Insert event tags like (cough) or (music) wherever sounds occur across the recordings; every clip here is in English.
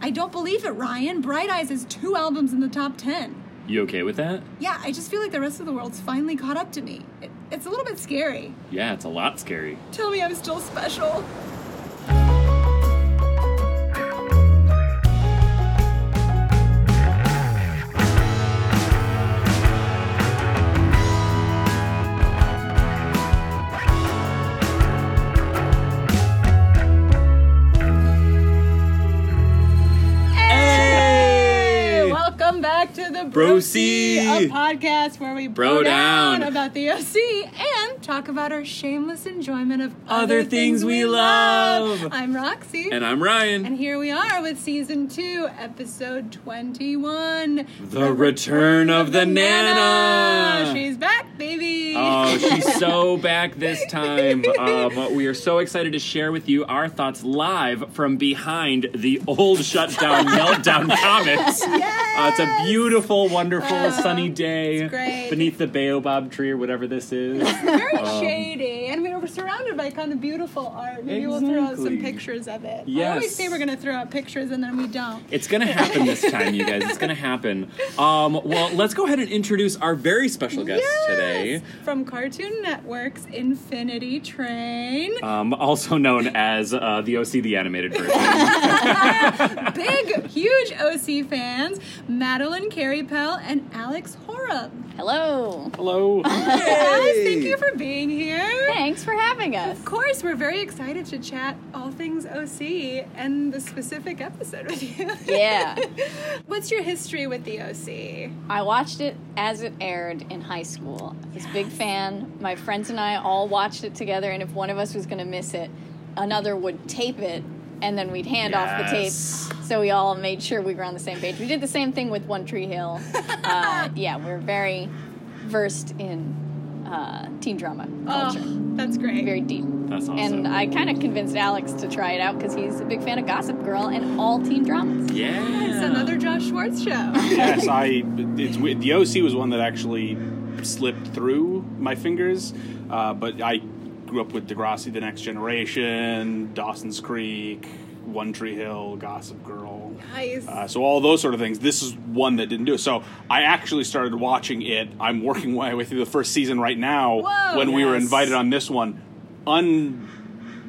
I don't believe it, Ryan. Bright Eyes has two albums in the top 10. You okay with that? Yeah, I just feel like the rest of the world's finally caught up to me. It, it's a little bit scary. Yeah, it's a lot scary. Tell me I'm still special. Bro C, a podcast where we Bro bro down. down. about the OC and talk about our shameless enjoyment of Other things we love. I'm Roxy. And I'm Ryan. And here we are with season two, episode 21. the Return of the Nana. She's back, baby. Oh, (laughs) she's so back this time. Um, we are so excited to share with you our thoughts live from behind the old shutdown (laughs) meltdown comics. Uh, it's a beautiful, wonderful, Oh, sunny day beneath the baobab tree or whatever this is. It's Very Um, shady. And we were surrounded by kind of beautiful art. Maybe we'll throw out some pictures of it. I Yes. always say we're going to throw out pictures and then we don't. It's gonna happen this time, you guys. It's gonna (laughs) happen. Um, well, let's go ahead and introduce our very special guest Yes! today. From Cartoon Network's Infinity Train. Um, also known as uh, the OC, the animated version. (laughs) Big, huge OC fans, Madeline Queripel and Alex Horab. Hello. Hello. Hey. Guys, thank you for being here. Thanks for having us. Of course, we're very excited to chat all things OC and the specific episode with you. Yeah. (laughs) What's your history with the OC? I watched it as it aired in high school. I was a big fan. My friends and I all watched it together, and if one of us was going to miss it, another would tape it, and then we'd hand off the tape. So we all made sure we were on the same page. We did the same thing with One Tree Hill. (laughs) Uh, yeah, we're very versed in uh, teen drama culture. Oh, that's great. Very deep. That's awesome. And I kind of convinced Alex to try it out because he's a big fan of Gossip Girl and all teen dramas. yeah. It's another Josh Schwartz show. yes, I. It's the OC was one that actually slipped through my fingers, uh, but I grew up with Degrassi: The Next Generation, Dawson's Creek, One Tree Hill, Gossip Girl. Nice. Uh, so all those sort of things. This is one that didn't do it. So I actually started watching it. I'm working my way through the first season right now. Whoa. when we were invited on this one, un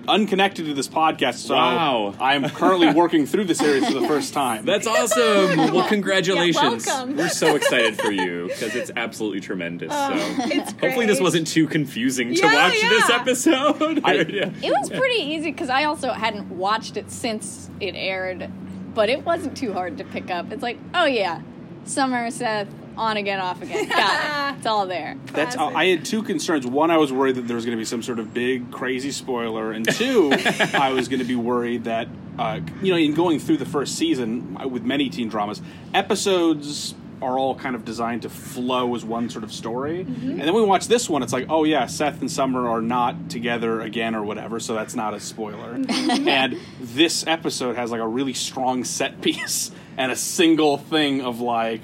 unconnected to this podcast. So Wow. I'm currently (laughs) working through the series for the first time. That's awesome. Well, congratulations. Yeah. We're so (laughs) excited for you because it's absolutely tremendous. Uh, so it's hopefully this wasn't too confusing to Yeah, watch this episode. I- (laughs) Yeah. It was pretty easy because I also hadn't watched it since it aired, but it wasn't too hard to pick up. It's like, oh yeah, Summer, Seth, on again, off again. Got it. (laughs) It's all there. That's Classic. I had two concerns. One, I was worried that there was going to be some sort of big, crazy spoiler, and (laughs) two, I was going to be worried that uh, you know, in going through the first season uh, with many teen dramas, episodes are all kind of designed to flow as one sort of story. And then we watch this one, it's like, oh yeah, Seth and Summer are not together again or whatever, so that's not a spoiler. and this episode has like a really strong set piece (laughs) and a single thing of like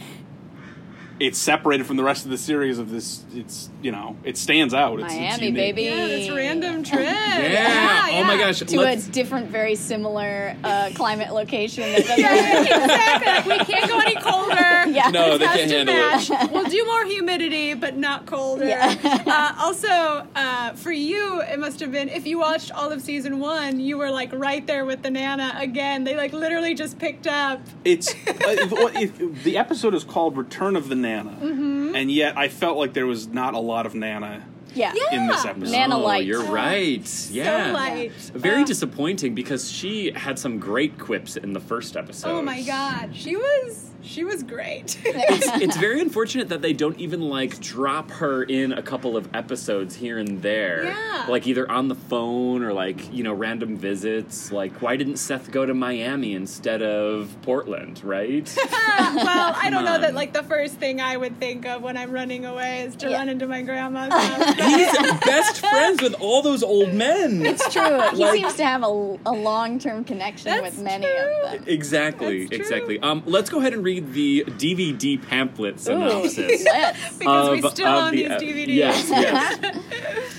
it's separated from the rest of the series of this it's you know it stands out it's, it's Miami, unique. baby. yeah, this random trip. Yeah. Oh my gosh. To Let's- a different, very similar uh, climate location. (laughs) That doesn't exactly. Like, we can't go (laughs) any colder. Yeah. No, they Has can't to handle it. match. We'll do more humidity, but not colder. Yeah. (laughs) uh, also, uh, for you, it must have been if you watched all of season one, you were like right there with the Nana again. They like literally just picked up. it's uh, if- what- if- the episode is called return of the nana Mm-hmm. and yet i felt like there was not a lot of nana yeah. in this episode Nana Oh, you're right. Yeah. So light. Very Uh, disappointing because she had some great quips in the first episode. Oh my god, she was she was great. (laughs) It's, it's very unfortunate that they don't even like drop her in a couple of episodes here and there. Yeah. Like either on the phone or like, you know, random visits. Like, why didn't Seth go to Miami instead of Portland, right? (laughs) well, I don't know that like the first thing I would think of when I'm running away is to Yeah. run into my grandma's (laughs) house. He's best friends with all those old men. It's true. He seems to have a, a long term connection That's with many true. of them. Exactly, That's true. exactly. Um, let's go ahead and read the DVD pamphlet synopsis. (laughs) Let's. because we of- still own the- these uh, DVDs. Yes, (laughs) yes.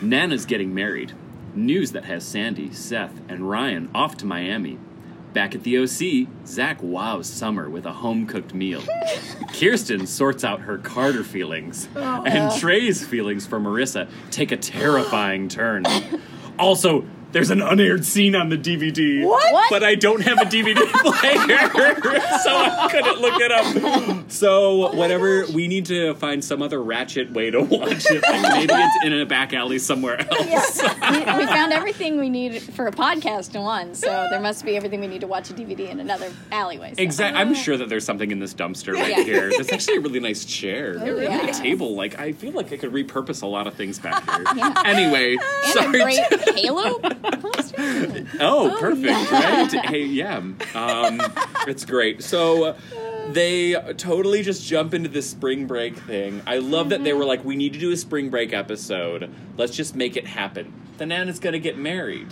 Nana's getting married. News that has Sandy, Seth, and Ryan off to Miami. Back at the OC, Zach wows Summer with a home cooked meal. (laughs) Kirsten sorts out her Carter feelings, and Trey's feelings for Marissa take a terrifying turn. Also, there's an unaired scene on the DVD. What? But I don't have a DVD (laughs) player, so I couldn't look it up. So, whatever, we need to find some other ratchet way to watch it. Like maybe it's in a back alley somewhere (laughs) else. we, we found everything we need for a podcast in one, so there must be everything we need to watch a DVD in another alleyway. So. Exactly. I'm sure that there's something in this dumpster right Yeah. here. There's (laughs) actually a really nice chair. Oh, and yeah. a table. Like I feel like I could repurpose a lot of things back here. Yeah. Anyway, And sorry. a great Halo poster. (laughs) Oh, perfect, yeah. right? Hey, yeah. Um, it's great. So uh, they totally just jump into this spring break thing. I love that they were like, we need to do a spring break episode. Let's just make it happen. The Nana's gonna get married.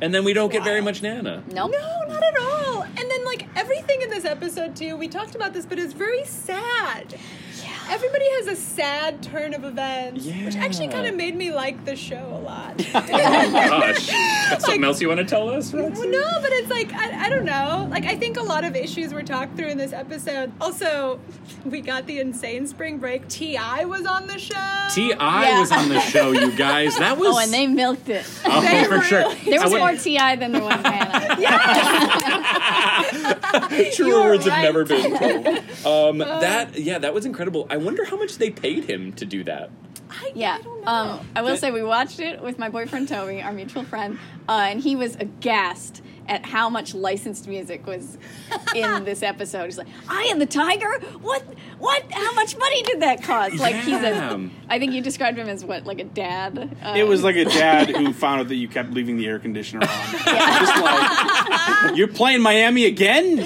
And then we don't get very much Nana. Nope. No, not at all. And then like everything in this episode too, we talked about this, but it's very sad. Everybody has a sad turn of events, which actually kind of made me like the show a lot. (laughs) oh Gosh. Got something Like- else you want to tell us? Roxy? Well, no, but it's like I, I don't know. Like I think a lot of issues were talked through in this episode. Also, we got the insane spring break. T.I. was on the show. T.I. Yeah. was on the show, you (laughs) guys. That was Oh, and they milked it. (laughs) Oh, They for sure. really- There was more T.I. than there was Nana. Truer You were words have never been told. Um, that yeah, that was incredible. I wonder how much they paid him to do that. I, Yeah. I don't know. Um, I will say we watched it with my boyfriend Toby, our mutual friend, uh, and he was aghast at how much licensed music was in (laughs) this episode. He's like, "I am the tiger. What? What? How much money did that cost?" Like he's Yeah. a. I think you described him as what, like a dad. Uh, It was like a (laughs) dad who found out that you kept leaving the air conditioner on. (laughs) Just like, you're playing Miami again?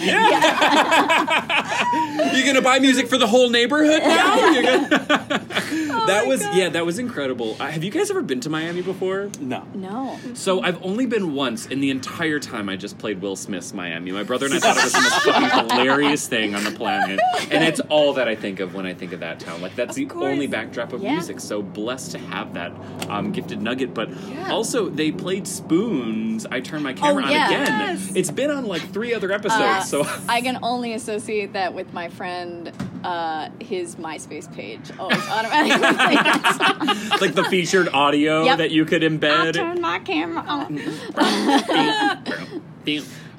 You're gonna buy music for the whole neighborhood now? You're gonna- that was God. yeah, that was incredible. Uh, have you guys ever been to Miami before? No. no. So I've only been once, in the entire time I just played Will Smith's Miami. My brother and I thought it was the most fucking (laughs) hilarious thing on the planet, and it's all that I think of when I think of that town. Like that's the course. only backdrop of Yeah. music. So blessed to have that um, gifted nugget. But Yeah. also they played Spoons. I turned my camera Oh, yeah. on again. Yes. It's been on like three other episodes. Uh, so I can only associate that with my friend, uh, his MySpace page. Always (laughs) automatically play that song. like the featured audio Yep. that you could I embed. turned my camera on. (laughs)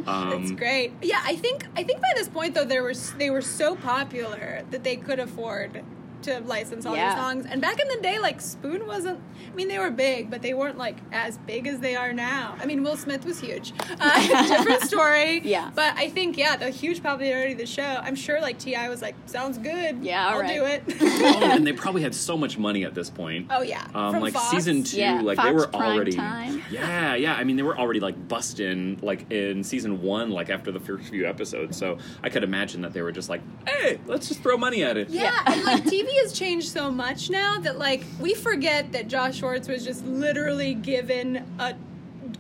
um, It's great. Yeah, I think I think by this point though they were they were so popular that they could afford to license all Yeah. their songs. And back in the day, like Spoon wasn't. I mean, they were big, but they weren't like as big as they are now. I mean, Will Smith was huge. Uh, (laughs) different story. Yeah. But I think yeah, the huge popularity of the show. I'm sure like T.I. was like, sounds good. Yeah, all I'll right." do it. (laughs) oh, and they probably had so much money at this point. oh yeah. Um, From like Fox. season two, Yeah, like Fox they were prime already, time. yeah, yeah. I mean, they were already like busting, like in season one, like after the first few episodes. So I could imagine that they were just like, "Hey, let's just throw money at it." Yeah, and like TV has changed so much now that like we forget that Josh Schwartz was just literally given a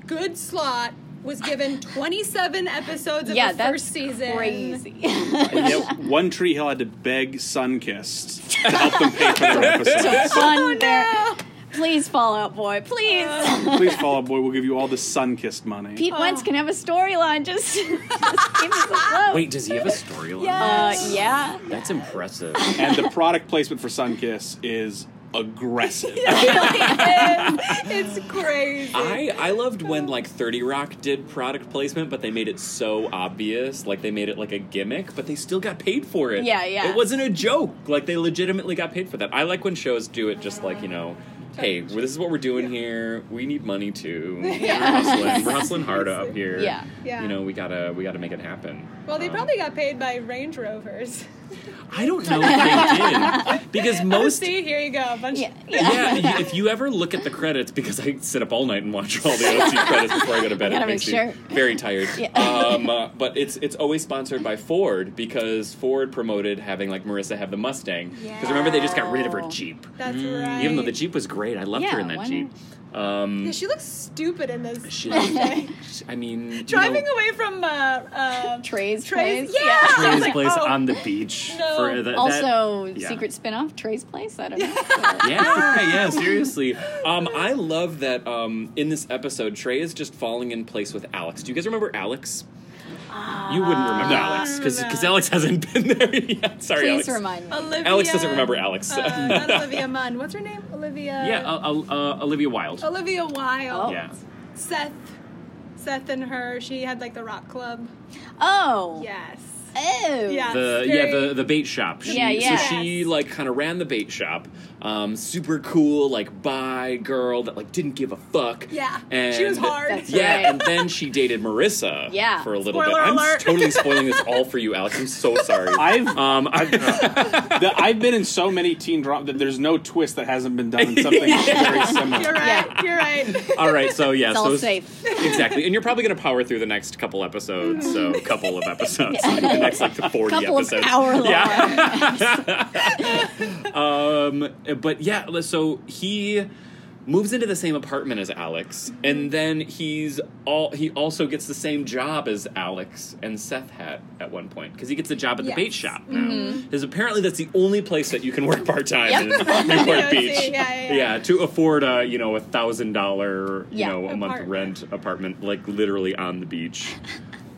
good slot, was given (laughs) 27 episodes of Yeah, the first season. crazy. (laughs) Yep. One Tree Hill had to beg Sunkist to help them pay for their (laughs) episodes. Fun oh, there. No. Please, Fall Out Boy, please. (laughs) Please, Fall Out Boy, we'll give you all the Sunkist money. Pete Wentz can have a storyline. Just, (laughs) just give us a flow. Wait, does he have a storyline? Uh, yeah. That's impressive. And the product placement for Sunkist is aggressive. (laughs) it's crazy. I, I loved when like 30 Rock did product placement, but they made it so obvious, like they made it like a gimmick, but they still got paid for it. Yeah, yeah. It wasn't a joke. Like they legitimately got paid for that. I like when shows do it just like, you know, hey, well, this is what we're doing here. We need money too. Yeah. (laughs) We're hustling. We're hustling hard up (laughs) here. Yeah. Yeah. You know, we gotta we gotta make it happen. well, they Um, probably got paid by Range Rovers. I don't know if they did (laughs) because most See, here you go. A bunch Yeah. yeah, y- if you ever look at the credits, because I sit up all night and watch all the OC (laughs) credits before I go to bed, Gotta it makes make me very tired. Yeah. Um, uh, but it's it's always sponsored by Ford because Ford promoted having like Marissa have the Mustang. Because remember they just got rid of her Jeep, That's right. even though the Jeep was great. I loved her in that why Jeep. Um, Yeah, she looks stupid in this. she, I mean, you Driving know, away from uh, uh, Trey's, Trey's. place. Yeah. Trey's like, place oh. on the beach (laughs) No. for the, that, Also, yeah. secret spin-off, Trey's place. I don't know. (laughs) yeah, yeah, seriously. Um, I love that um, in this episode, Trey is just falling in place with Alex. Do you guys remember Alex? You wouldn't remember No. Alex because I don't Alex hasn't been there (laughs) yet. Sorry, Please Alex. remind me. Olivia. Alex doesn't remember Alex. Uh, (laughs) not Olivia Munn. What's her name? Olivia. yeah, uh, uh, uh, Olivia Wilde. Olivia Wilde. Yeah. Seth. Seth and her. She had like the rock club. Oh. Yes. Oh. Yeah. the yeah very- the the bait shop. She, Yeah, yeah. So she like kind of ran the bait shop. Um, super cool, like bi girl that like didn't give a fuck. Yeah. and She was hard. That's Yeah, right. and then she dated Marissa. Yeah. for a little Spoiler bit. I'm alert. totally (laughs) spoiling this all for you, Alex. I'm so sorry. I've um, I, the, I've been in so many teen drama that there's no twist that hasn't been done in (laughs) something very similar. You're right. Yeah. You're right. all right, so yeah, It's so all safe. exactly, and you're probably gonna power through the next couple episodes. So couple of episodes, (laughs) the next like the forty Couple of episodes. hour long. Um, Uh, but yeah, so he moves into the same apartment as Alex, and then he's all he also gets the same job as Alex and Seth had at one point because he gets a job at the bait shop now. Because apparently that's the only place that you can work part time Yep. in (laughs) Newport Beach. yeah, yeah, yeah. to afford a you know a thousand dollar you know a month rent apartment like literally on the beach.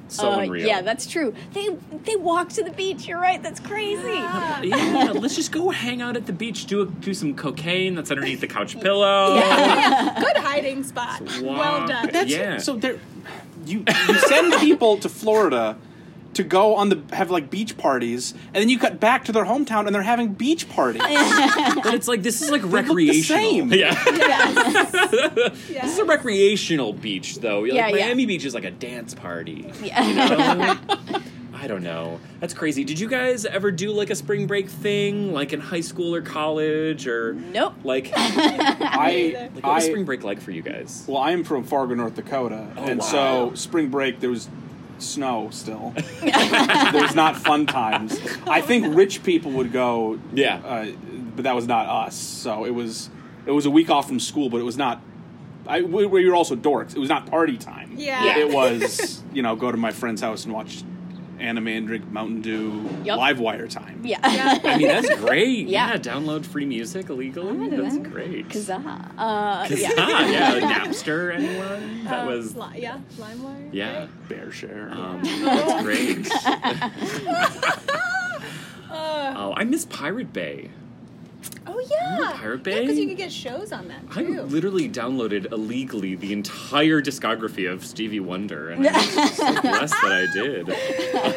So Uh, unreal. yeah, that's true. They they walk to the beach. You're right. That's crazy. Yeah. (laughs) yeah, let's just go hang out at the beach, do a, do some cocaine that's underneath the couch (laughs) pillow. Yeah, (laughs) Good hiding spot. Well done. That's Yeah. So there, you you send people to Florida to go on the have like beach parties, and then you cut back to their hometown and they're having beach parties. (laughs) But it's like this is like look the recreational. same. Yeah. (laughs) Yeah. (laughs) This is a recreational beach though. Like Yeah, yeah. Miami Beach is like a dance party. Yeah. You know? I don't know. That's crazy. Did you guys ever do like a spring break thing, like in high school or college, or Nope. like, like I what was I spring break like for you guys? well, I am from Fargo, North Dakota, oh, and wow. so spring break there was snow still. (laughs) there was not fun times. I think rich people would go. Yeah. uh, but that was not us. So it was it was a week off from school, but it was not. I we, we were also dorks. It was not party time. Yeah. Yeah. It was you know go to my friend's house and watch anime and drink Mountain Dew Yup. live wire time. Yeah. I mean, that's great. Yeah. yeah. Download free music illegally. That's great. Kazaa. Uh, Kazaa, yeah. yeah. (laughs) Napster, anyone? That Um, was, Li- yeah. LimeWire. yeah. BearShare. Um, that's great. (laughs) (laughs) Oh, I miss Pirate Bay. Oh yeah. Pirate Yeah, because Bay? you can get shows on that I literally downloaded illegally the entire discography of Stevie Wonder, and I'm so blessed that I did. (laughs)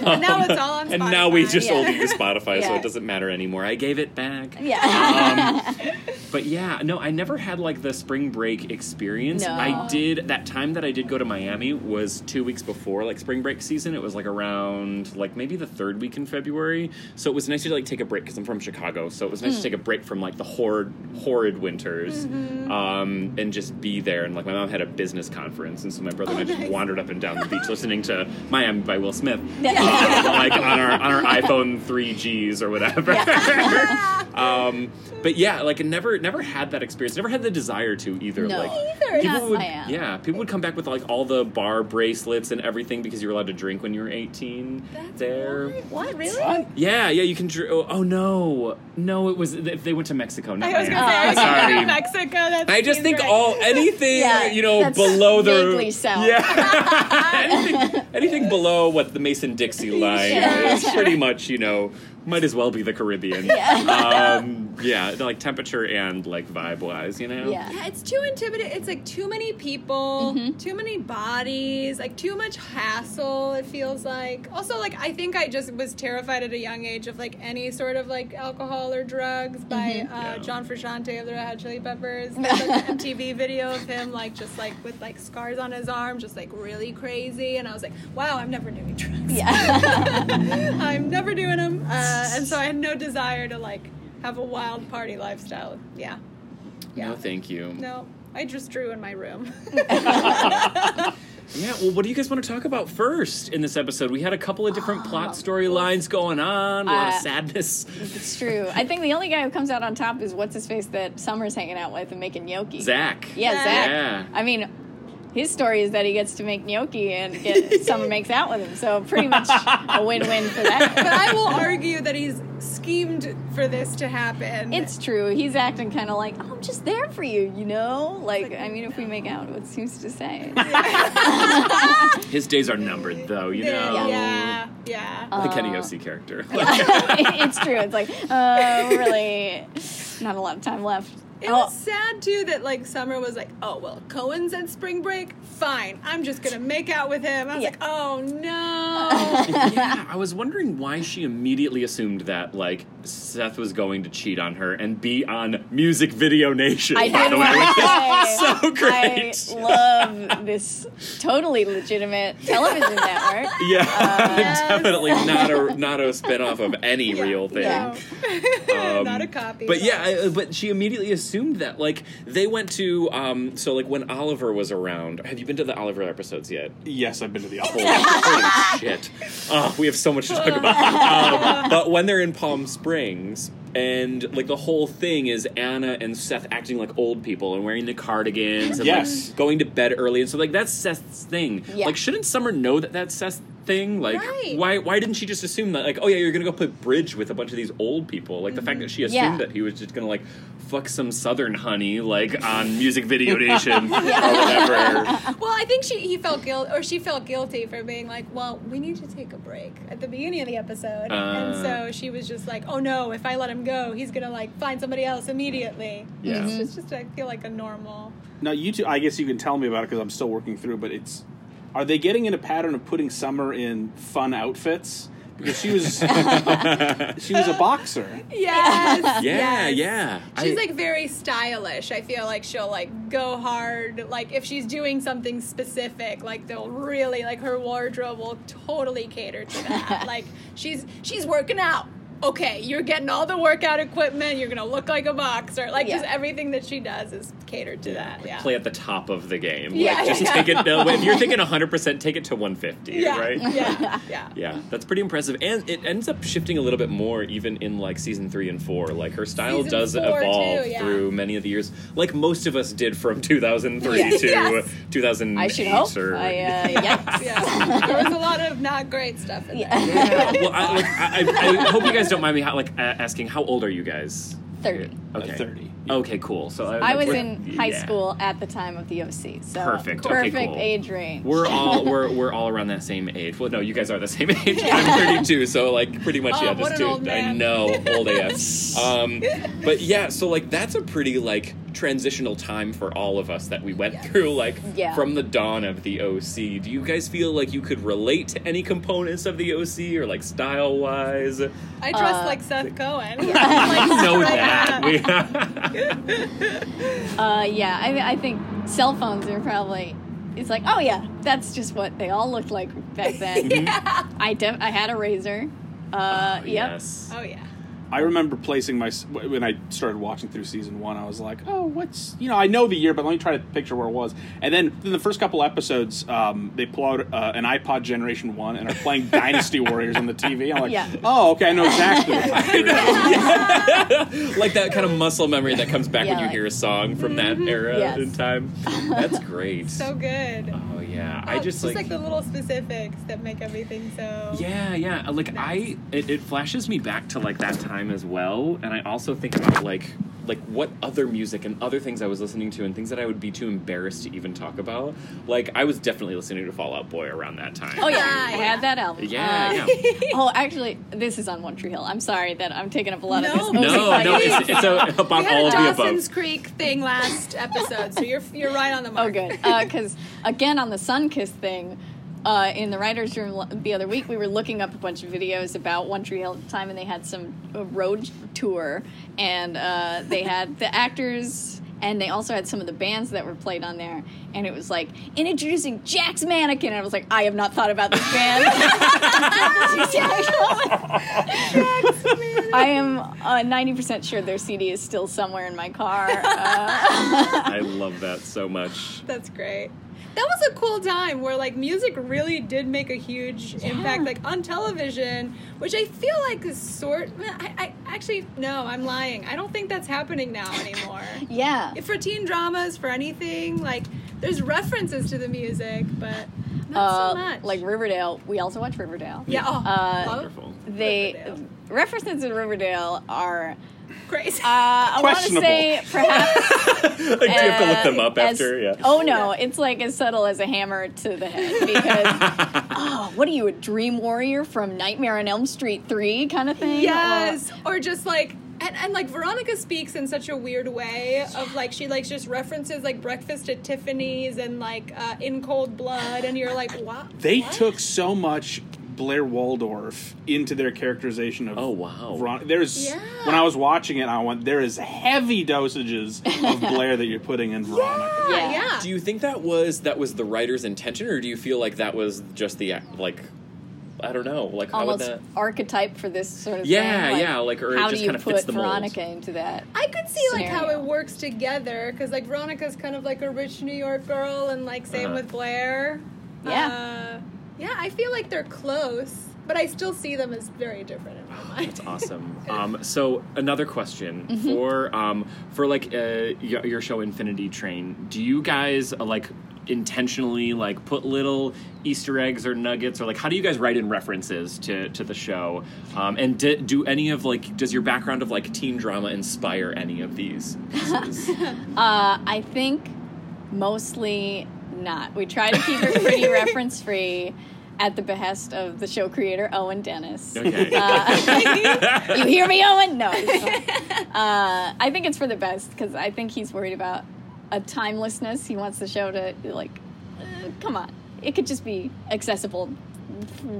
And now it's all on Spotify. (laughs) And now we just Yeah. only use Spotify, so it doesn't matter anymore. I gave it back. Yeah. Um, (laughs) but yeah, no, I never had like the spring break experience. No. I did that time that I did go to Miami was two weeks before like spring break season. It was like around like maybe the third week in February. So it was nice to like take a break because I'm from Chicago. So it was nice to take a break from like the horrid, horrid winters, um, and just be there. And like my mom had a business conference, and so my brother and I just wandered up and down the beach listening to Miami by Will Smith, (laughs) uh, like on our on our iPhone 3Gs or whatever. (laughs) um, but yeah, like I never never had that experience. Never had the desire to either. No. Like either. people Yes, would, I am. yeah, people would come back with like all the bar bracelets and everything because you were allowed to drink when you were 18. That's there. What? Really? Yeah, yeah, you can. Dr- oh, oh no, no, it was if they went to Mexico. Not I was gonna say, Miami. I sorry. Mexico. That's I just think right. all anything Yeah, you know that's below the south. (laughs) yeah (laughs) anything, anything below what the Mason Dixie (laughs) line Yeah. is pretty much you know might as well be the Caribbean. (laughs) Yeah. Um, yeah, like temperature and like vibe wise, you know. Yeah. Yeah, it's too intimidating. It's like too many people, Mm-hmm. too many bodies, like too much hassle. It feels like. Also, like I think I just was terrified at a young age of like any sort of like alcohol or drugs by Mm-hmm. uh, Yeah. John Frusciante of the Red Hot Chili Peppers. (laughs) There's like an MTV video of him like just like with like scars on his arm, just like really crazy. And I was like, wow, I'm never doing drugs. Yeah. (laughs) I'm never doing them. Uh, and so I had no desire to like have a wild party lifestyle. Yeah. Yeah. No, thank you. No, I just drew in my room. (laughs) Yeah, well, what do you guys want to talk about first in this episode? We had a couple of different plot storylines going on, a lot of Uh, sadness. It's true. I think the only guy who comes out on top is what's his face that Summer's hanging out with and making gnocchi. Zach. Yeah, Zach. Zach. Yeah. I mean, his story is that he gets to make gnocchi and get (laughs) Summer makes out with him. So pretty much a win-win for that. but. I will argue that he's schemed for this to happen. It's true. He's acting kind of like, oh, I'm just there for you, you know? Like, like, I mean, if we make out, what seems to say? (laughs) His days are numbered, though. You know. yeah, yeah. The Kenny Uh, O.C. character. (laughs) it's true. It's like, uh, really, not a lot of time left. It Oh, was sad too that like Summer was like, oh well, Cohen's at spring break. Fine, I'm just gonna make out with him. I was Yeah. like, oh no. (laughs) yeah, I was wondering why she immediately assumed that like Seth was going to cheat on her and be on Music Video Nation. I by did the way, want which to is say, so great. I love this totally legitimate television (laughs) network. yeah, (laughs) yes. definitely not a not a spinoff of any real thing. Yeah. Um, Not a copy. But yeah, I, but she immediately assumed that like they went to um so like when Oliver was around. Have you been to the Oliver episodes yet? Yes, I've been to the Holy, opera. holy shit! Oh, we have so much to talk about. Um, but when they're in Palm Springs. And like the whole thing is Anna and Seth acting like old people and wearing the cardigans and Yes. like going to bed early and so like that's Seth's thing. Yeah. Like shouldn't Summer know that that's Seth's thing? Like Right. why why didn't she just assume that like oh yeah you're gonna go play bridge with a bunch of these old people? Like the fact that she assumed Yeah. that he was just gonna like fuck some Southern honey like on Music Video (laughs) Nation or whatever. Well, I think she he felt guilt or she felt guilty for being like, well, we need to take a break at the beginning of the episode, and Uh. so she was just like, oh no, if I let him go, he's gonna like find somebody else immediately. Yeah. It's just, just I feel like a normal. Now, you two, I guess you can tell me about it because I'm still working through. But it's, are they getting in a pattern of putting Summer in fun outfits? Because she was, (laughs) she was a boxer. Yes. Yeah, yes. yeah. She's I- like very stylish. I feel like she'll like go hard. Like if she's doing something specific, like they'll really like her wardrobe will totally cater to that. (laughs) like she's she's working out. Okay, you're getting all the workout equipment. You're gonna look like a boxer. Like just everything that she does is catered to that. Yeah. play at the top of the game. Yeah, like, just yeah. take it. No, if you're thinking (laughs) 100, percent take it to 150. yeah. Right. Yeah. Yeah. (laughs) Yeah, that's pretty impressive, and it ends up shifting a little bit more even in like season three and four. Like her style Season does evolve too, yeah. through many of the years, like most of us did from 2003 Yes. (laughs) to Yes. 2008. I should hope. Or, I, uh, yeah. Yeah. there was a lot of not great stuff in there. yeah. well, I, like, I, I, I hope you guys don't mind me how, like a- asking how old are you guys? 30. Okay. At 30. Okay, cool. So I was in high yeah. school at the time of the OC, so Perfect. Okay, perfect cool. age range. We're all (laughs) we're we're all around that same age. Well, no, you guys are the same (laughs) age. I'm 32, so like pretty much Oh, yeah. what Just an two. old I know, old AF. (laughs) um, but yeah, so like that's a pretty like transitional time for all of us that we went through, like Yeah. from the dawn of the OC. Do you guys feel like you could relate to any components of the OC or like style wise? I dress Uh, like Seth Cohen. (laughs) like, know that. We- (laughs) Uh, yeah, I, I think cell phones are probably. It's like, oh yeah, that's just what they all looked like back then. (laughs) yeah. I def- I had a razor. Uh, yep. Yes. Oh yeah. I remember placing my when I started watching through season one. I was like, "Oh, what's you know?" I know the year, but let me try to picture where it was. And then in the first couple episodes, um, they pull out uh, an iPod Generation One and are playing (laughs) Dynasty Warriors on the TV. I'm like, Yeah. "Oh, okay, I know exactly." What time it is." like that kind of muscle memory that comes back Yeah, when you like- hear a song from that era Yes. in time. That's great. So good. oh yeah, I Oh, just like, like, the little specifics that make everything so. yeah, yeah. Like I, it, it flashes me back to like that time as well, and I also think about like like what other music and other things I was listening to and things that I would be too embarrassed to even talk about. Like I was definitely listening to Fall Out Boy around that time. Oh yeah, Yeah, I yeah. had that album. Yeah, Uh, yeah. (laughs) oh, actually, this is on One Tree Hill. I'm sorry that I'm taking up a lot No. of this. No, OC no, it's, it's a, (laughs) about We had all a of the Dawson's above. Creek thing last episode, so you're you're right on the mark. Oh, mark. good. Because again, on the Sunkiss thing, uh, in the writers' room the other week, we were looking up a bunch of videos about One Tree Hill at the time, and they had some uh, road tour, and uh, they had the actors. And they also had some of the bands that were played on there, and it was like in introducing Jack's Mannequin. And I was like, I have not thought about this band. (laughs) I am ninety percent sure their CD is still somewhere in my car. Uh, I love that so much. That's great. That was a cool time where like music really did make a huge impact, like on television, which I feel like is sort. I, I actually no, I'm lying. I don't think that's happening now (laughs) anymore. yeah, If for teen dramas, for anything, like there's references to the music, but Not so uh, much. like Riverdale. We also watch Riverdale. yeah, oh, Uh, Wonderful. They Riverdale. references in Riverdale are. Crazy. Uh, I want to Questionable. say perhaps. (laughs) like, do you have to look them uh, up as- after? Yeah. Oh no, it's like as subtle as a hammer to the head because (laughs) oh, what are you a dream warrior from Nightmare on Elm Street three kind of thing? Yes, or just like and, and like Veronica speaks in such a weird way of like she like just references like breakfast at Tiffany's and like uh, in cold blood and you're like what They what? took so much Blair Waldorf into their characterization of. Oh, wow. Veron- There's Yeah. when I was watching it, I went. There is heavy dosages of (laughs) Blair that you're putting in Veronica. yeah, Yeah. yeah. Do you think that was that was the writer's intention, or do you feel like that was just the like? I don't know. Like how would Almost that? archetype for this sort of Yeah, thing. yeah, like, or it how just do you kinda put fits the mold. Veronica into that? I could see like how it works together because like Veronica's kind of like a rich New York girl and like same Uh-huh. with Blair. Yeah. Uh, yeah, I feel like they're close, but I still see them as very different in my mind. That's awesome. (laughs) Um, so another question Mm-hmm. for um, for like uh, your, your show Infinity Train. Do you guys uh, like intentionally like put little Easter eggs or nuggets or like how do you guys write in references to to the show? Um, and di- do any of like does your background of like teen drama inspire any of these? (laughs) Uh, I think mostly not. We try to keep it pretty (laughs) reference free at the behest of the show creator Owen Dennis. Okay. Uh, (laughs) you hear me, Owen? No. Uh, I think it's for the best because I think he's worried about a timelessness. He wants the show to like, uh, come on, it could just be accessible,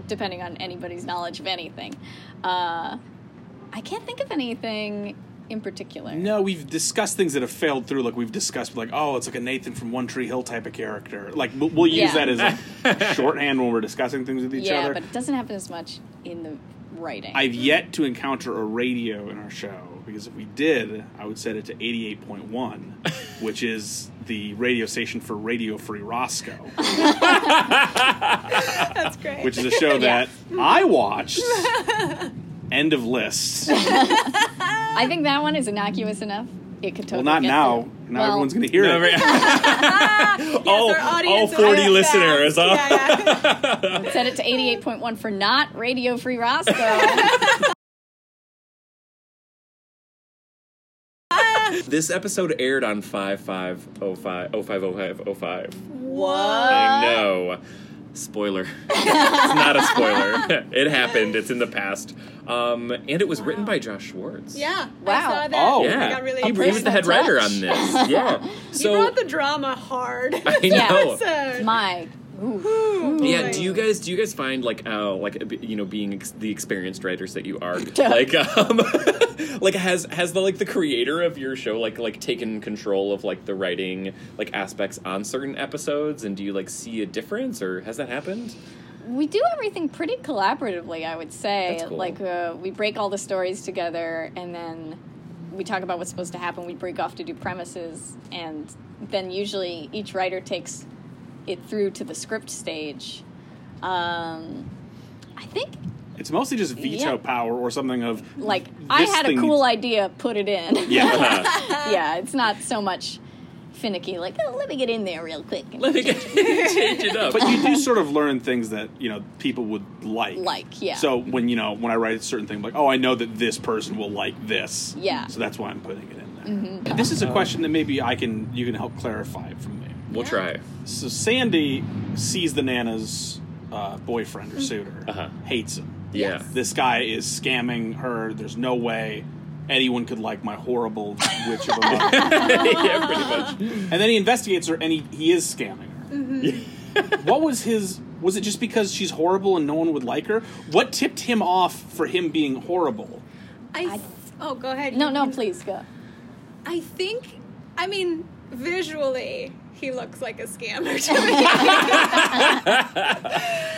depending on anybody's knowledge of anything. Uh, I can't think of anything in particular. No, we've discussed things that have failed through. Like we've discussed, like oh, it's like a Nathan from One Tree Hill type of character. Like we'll, we'll use Yeah. that as a (laughs) shorthand when we're discussing things with each yeah, other. but it doesn't happen as much in the writing. I've yet to encounter a radio in our show because if we did, I would set it to 88.1, (laughs) which is the radio station for Radio Free Roscoe, (laughs) That's great. which is a show that I watched. End of list. (laughs) I think that one is innocuous enough. It could totally Well, not get now. through. Now Well, everyone's going to hear No, it. (laughs) Yes, all, all 40 listeners. huh? (laughs) Yeah, yeah. Set it to 88.1 for not Radio Free Roscoe. This episode aired on 5505 0505 what? I know. Spoiler. (laughs) it's not a spoiler. (laughs) it happened. It's in the past. Um, and it was written by Josh Schwartz. Yeah, Wow. I saw that. Oh. Yeah. I got really he, he was the head personal writer on this. (laughs) Yeah. so, He brought the drama hard. I know. Episode. My. Ooh. Yeah, do you guys do you guys find like uh like you know being ex- the experienced writers that you are (laughs) like um (laughs) like has has the like the creator of your show like like taken control of like the writing like aspects on certain episodes and do you like see a difference or has that happened? We do everything pretty collaboratively, I would say. Cool. Like, uh, we break all the stories together and then we talk about what's supposed to happen. We break off to do premises, and then usually each writer takes it through to the script stage. Um, I think, It's mostly just veto Yeah. power or something of like, I had a cool needs- idea, put it in. yeah. (laughs) Yeah, it's not so much finicky, like, oh, let me get in there real quick. and let me get, (laughs) change it up. but you do sort of learn things that you know people would like. Like, yeah. So when you know when I write a certain thing, like oh, I know that this person will like this. Yeah. So that's why I'm putting it in Mm-hmm. there. This is a question that maybe I can you can help clarify from me. We'll try. So Sandy sees the Nana's uh, boyfriend or suitor, Uh-huh. hates him. Yeah. This guy is scamming her. There's no way anyone could like my horrible witch of a mother. (laughs) yeah, pretty much. and then he investigates her, and he, he is scamming her. (laughs) what was his? Was it just because she's horrible and no one would like her? What tipped him off for him being horrible? I, th- oh, go ahead. No, no, please go. I think, I mean, visually, he looks like a scammer to me.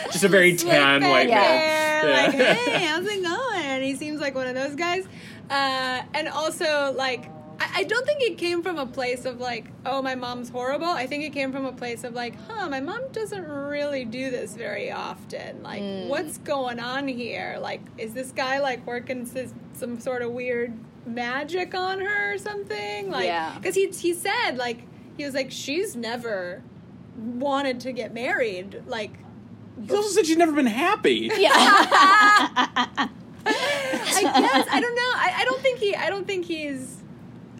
(laughs) Just a very Slick tan back white Yeah. man. hair, Yeah. Like, hey, (laughs) how's it going? He seems like one of those guys. Uh, and also, like, I, I don't think it came from a place of like, oh, my mom's horrible. I think it came from a place of like, huh, my mom doesn't really do this very often. Like, what's going on here? Like, is this guy like working s- some sort of weird magic on her or something? Like, Yeah. because he he said like he was like she's never wanted to get married like She also said she's never been happy. Yeah. (laughs) (laughs) I guess I don't know. I, I don't think he. I don't think he's.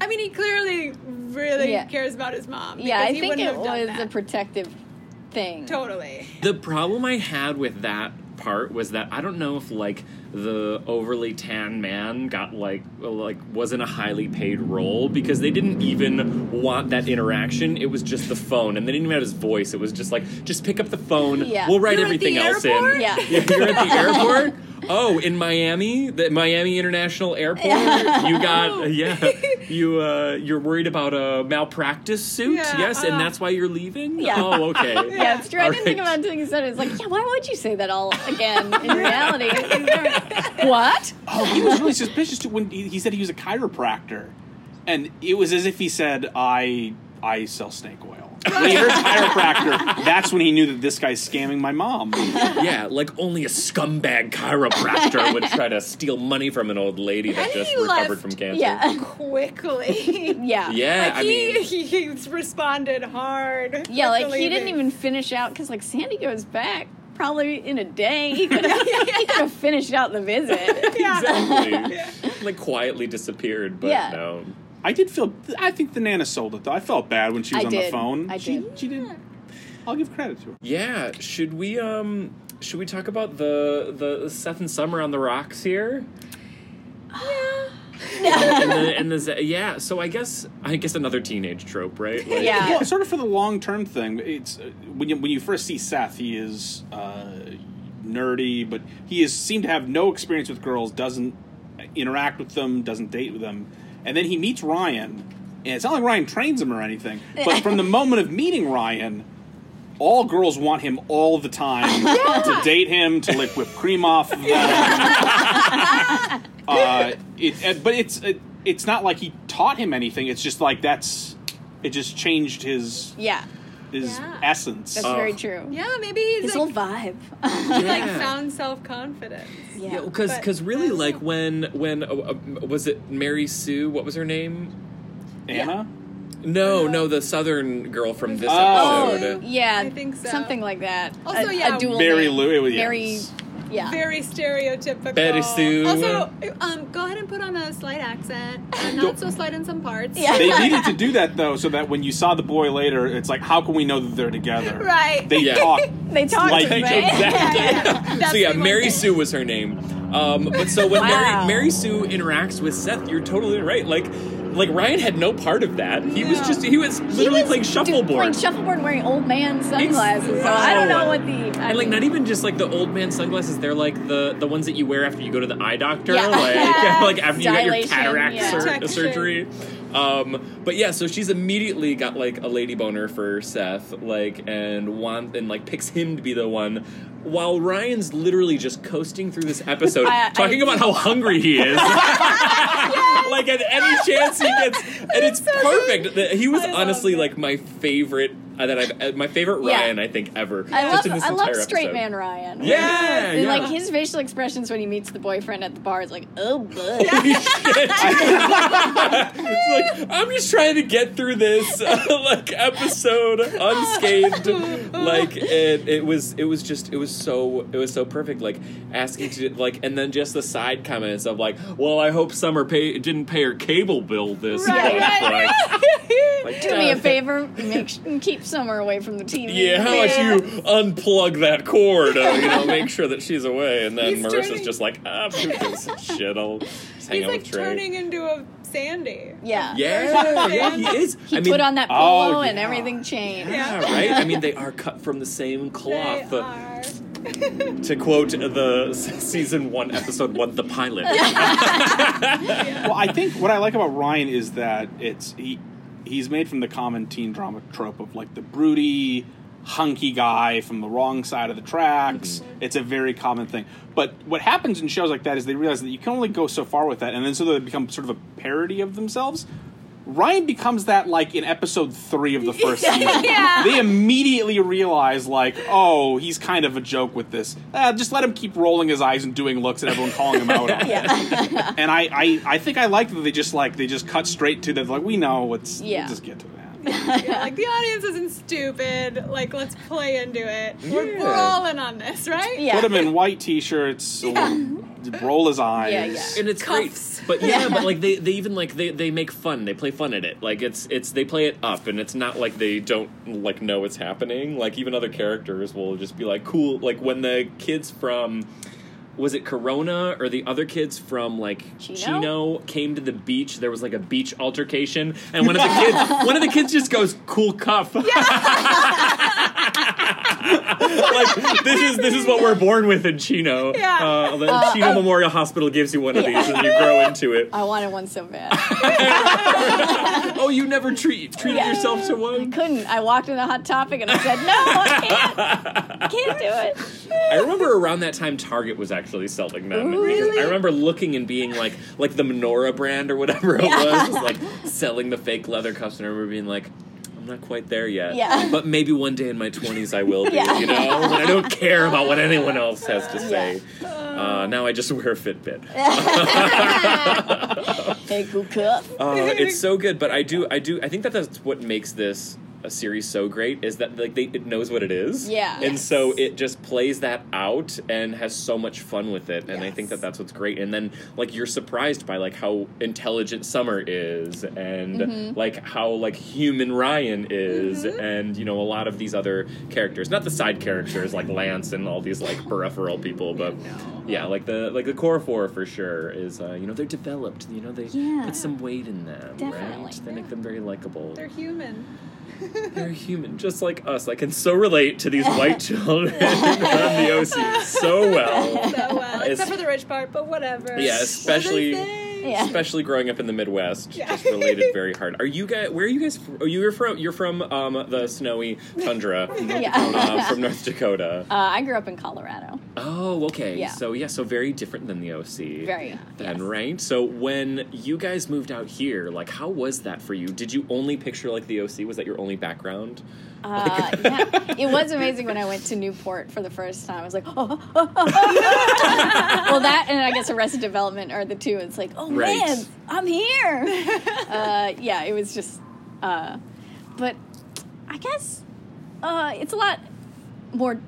I mean, he clearly really Yeah. cares about his mom. yeah, I because he think wouldn't it have done was that. a protective thing. totally. The problem I had with that part was that I don't know if like the overly tan man got like like wasn't a highly paid role because they didn't even want that interaction. It was just the phone, and they didn't even have his voice. It was just like just pick up the phone. Yeah. We'll write You're everything else airport? in. Yeah. You're at the (laughs) airport. Oh, in Miami, the Miami International Airport. You got (laughs) yeah. You uh, you're worried about a malpractice suit, Yeah, yes, uh, and that's why you're leaving. Yeah. Oh, okay. (laughs) Yeah, it's true. I didn't think about it until you said it. It's like, yeah, why would you say that all again in reality? (laughs) what? Oh, he was really suspicious too when he, he said he was a chiropractor, and it was as if he said, "I I sell snake oil." (laughs) When he heard chiropractor, that's when he knew that this guy's scamming my mom. Yeah, like only a scumbag chiropractor would (laughs) try to steal money from an old lady that And just recovered left- from cancer. Yeah. Quickly. Yeah. Yeah, like I he, mean, he he responded hard. Yeah, like he didn't even finish out because like Sandy goes back probably in a day. He could have he could have finished out the visit. Yeah. exactly. Like quietly disappeared, but Yeah. no. I did feel. I think the Nana sold it though. I felt bad when she was I on the phone. I she, did. She did. I'll give credit to her. Yeah, should we um should we talk about the the Seth and Summer on the rocks here? And the, (laughs) and the yeah, so I guess I guess another teenage trope, right? Like, Yeah. Well, sort of for the long term thing. It's uh, when you when you first see Seth, he is uh, nerdy, but he is seemed to have no experience with girls. Doesn't interact with them. Doesn't date with them. And then he meets Ryan, and it's not like Ryan trains him or anything. But from the (laughs) moment of meeting Ryan. All girls want him all the time (laughs) to date him, to lick whipped cream off of them. Uh, it, but it's it, it's not like he taught him anything. It's just like that's it just changed his Yeah, his Yeah. essence. that's Oh. very true. Yeah, maybe he's His like, whole vibe. (laughs) like Yeah. found self confidence. Yeah, because But- because really like know. when when uh, uh, was it Mary Sue? What was her name? Anna. No, no, the Southern girl from this Oh. episode. yeah, I think so. something like that. Also, a, yeah, a dual Mary name. Lou. It was yeah, Mary. It's- Yeah. Very stereotypical. Betty Sue. Also, um, go ahead and put on a slight accent. Uh, not so slight in some parts. Yeah. They (laughs) needed to do that though, so that when you saw the boy later, it's like, how can we know that they're together? Right. They Yeah. talk. (laughs) They talk Like, to me. exactly. (laughs) That's so yeah, the one Mary thing. Sue was her name. Um, but so when Wow. Mary, Mary Sue interacts with Seth, you're totally right. Like, like Ryan had no part of that. He was just he was He literally was playing shuffleboard. Playing shuffleboard wearing old man sunglasses. So I don't know what the. I and like mean, not even just like the old man sunglasses. They're like the the ones that you wear after you go to the eye doctor, Yeah. like (laughs) like after you get your cataract yeah. sur- surgery. Um, but yeah, so she's immediately got like a lady boner for Seth, like and want and like picks him to be the one, while Ryan's literally just coasting through this episode, (laughs) I- I- talking about how hungry he is. (laughs) like at any chance he gets, and it's perfect. That He was I honestly like my favorite that I've uh, my favorite Yeah. Ryan I think ever. I just love in this I love straight episode. man Ryan. Yeah, And yeah. like his facial expressions when he meets the boyfriend at the bar is like, oh, bud. (laughs) It's like I'm just trying to get through this uh, (laughs) like episode unscathed. Like it, it was it was just it was so it was so perfect. Like asking to like and then just the side comments of like, well, I hope Summer pay didn't pay her cable bill this Right, month. right, Like, like, Do me a uh, favor, make sh- keep Summer away from the TV. Yeah, how about Yeah. you unplug that cord? Uh, you know, make sure that she's away, and then He's Marissa's turning- just like, ah, who gives a shit? I'll just hang He's out like with Trey. turning into a Sandy. Yeah. Yeah, yeah, he is. He I mean, put on that Oh, polo and yeah. everything changed. yeah, Yeah. right. I mean, they (laughs) are cut from the same cloth. Uh, are. to quote the s- season one, episode one, the pilot. (laughs) (laughs) Well, I think what I like about Ryan is that it's he he's made from the common teen drama trope of like the broody, hunky guy from the wrong side of the tracks. Mm-hmm. It's a very common thing. But what happens in shows like that is they realize that you can only go so far with that, and then so they become sort of a parody of themselves. Ryan becomes that like in episode three of the first (laughs) season. Yeah. They immediately realize like, oh, he's kind of a joke with this. Uh, just let him keep rolling his eyes and doing looks at everyone calling him out (laughs) on it (laughs) and I, I, I think I like that they just like they just cut straight to that like we know what's Yeah. we'll just get to that. Yeah, like the audience isn't stupid. Like let's play into it. We're, we're all in on this, right? Yeah. Put him in white t-shirts, (laughs) roll his eyes. Yeah, yeah. and it's Cuffs. great. But yeah, but (laughs) like they, they even like they, they make fun. They play fun at it. Like it's it's they play it up, and it's not like they don't like know what's happening. Like even other characters will just be like cool. Like when the kids from was it Corona or the other kids from like Chino? Chino came to the beach. There was like a beach altercation, and one of the kids (laughs) one of the kids just goes cool cuff. Like this is this is what we're born with in Chino. Yeah. Uh, the Chino Memorial Hospital gives you one of these, and you grow into it. I wanted one so bad. (laughs) Oh, you never treat treated Yeah. yourself to one. Couldn't. I walked in a hot topic and I said, no, I can't. I can't do it. I remember around that time Target was actually selling them. Really? I remember looking and being like, like the Merona brand or whatever it was, was like selling the fake leather cuffs, and I remember being like. I'm not quite there yet. Yeah. (laughs) But maybe one day in my 20s I will be, Yeah. you know? When I don't care about what anyone else has to say. Uh, now I just wear a Fitbit. (laughs) (laughs) Hey, cool cuff. Uh, it's so good, but I do, I do, I think that that's what makes this a series so great is that like they, it knows what it is, Yeah. and Yes. so it just plays that out and has so much fun with it, and I think that that's what's great. And then like you're surprised by like how intelligent Summer is, and Mm-hmm. like how like human Ryan is, and you know a lot of these other characters, not the side characters like Lance and all these like peripheral people, but (laughs) yeah, like the like the core four for sure is uh, you know they're developed, you know they Yeah. put some weight in them, right? Definitely. They make them very likable. They're human. They're human, just like us. I can so relate to these white (laughs) children (laughs) from the OC so well. So well, except for the rich part, but whatever. Yeah, especially- What they say. Yeah. Especially growing up in the Midwest, Yeah. just related very hard. Are you guys? Where are you guys? From? Oh, you're from. You're from um, the snowy tundra (laughs) Yeah. uh, from North Dakota. Uh, I grew up in Colorado. Oh, okay. Yeah. So yeah, so very different than the OC. Very, Then yes. right. So when you guys moved out here, like, how was that for you? Did you only picture like the OC? Was that your only background? Uh, yeah, it was amazing when I went to Newport for the first time. I was like, oh, oh, oh, oh. well, that and I guess Arrested Development are the two. It's like, oh Right. man, I'm here. uh, yeah, it was just, uh, but I guess uh, it's a lot more.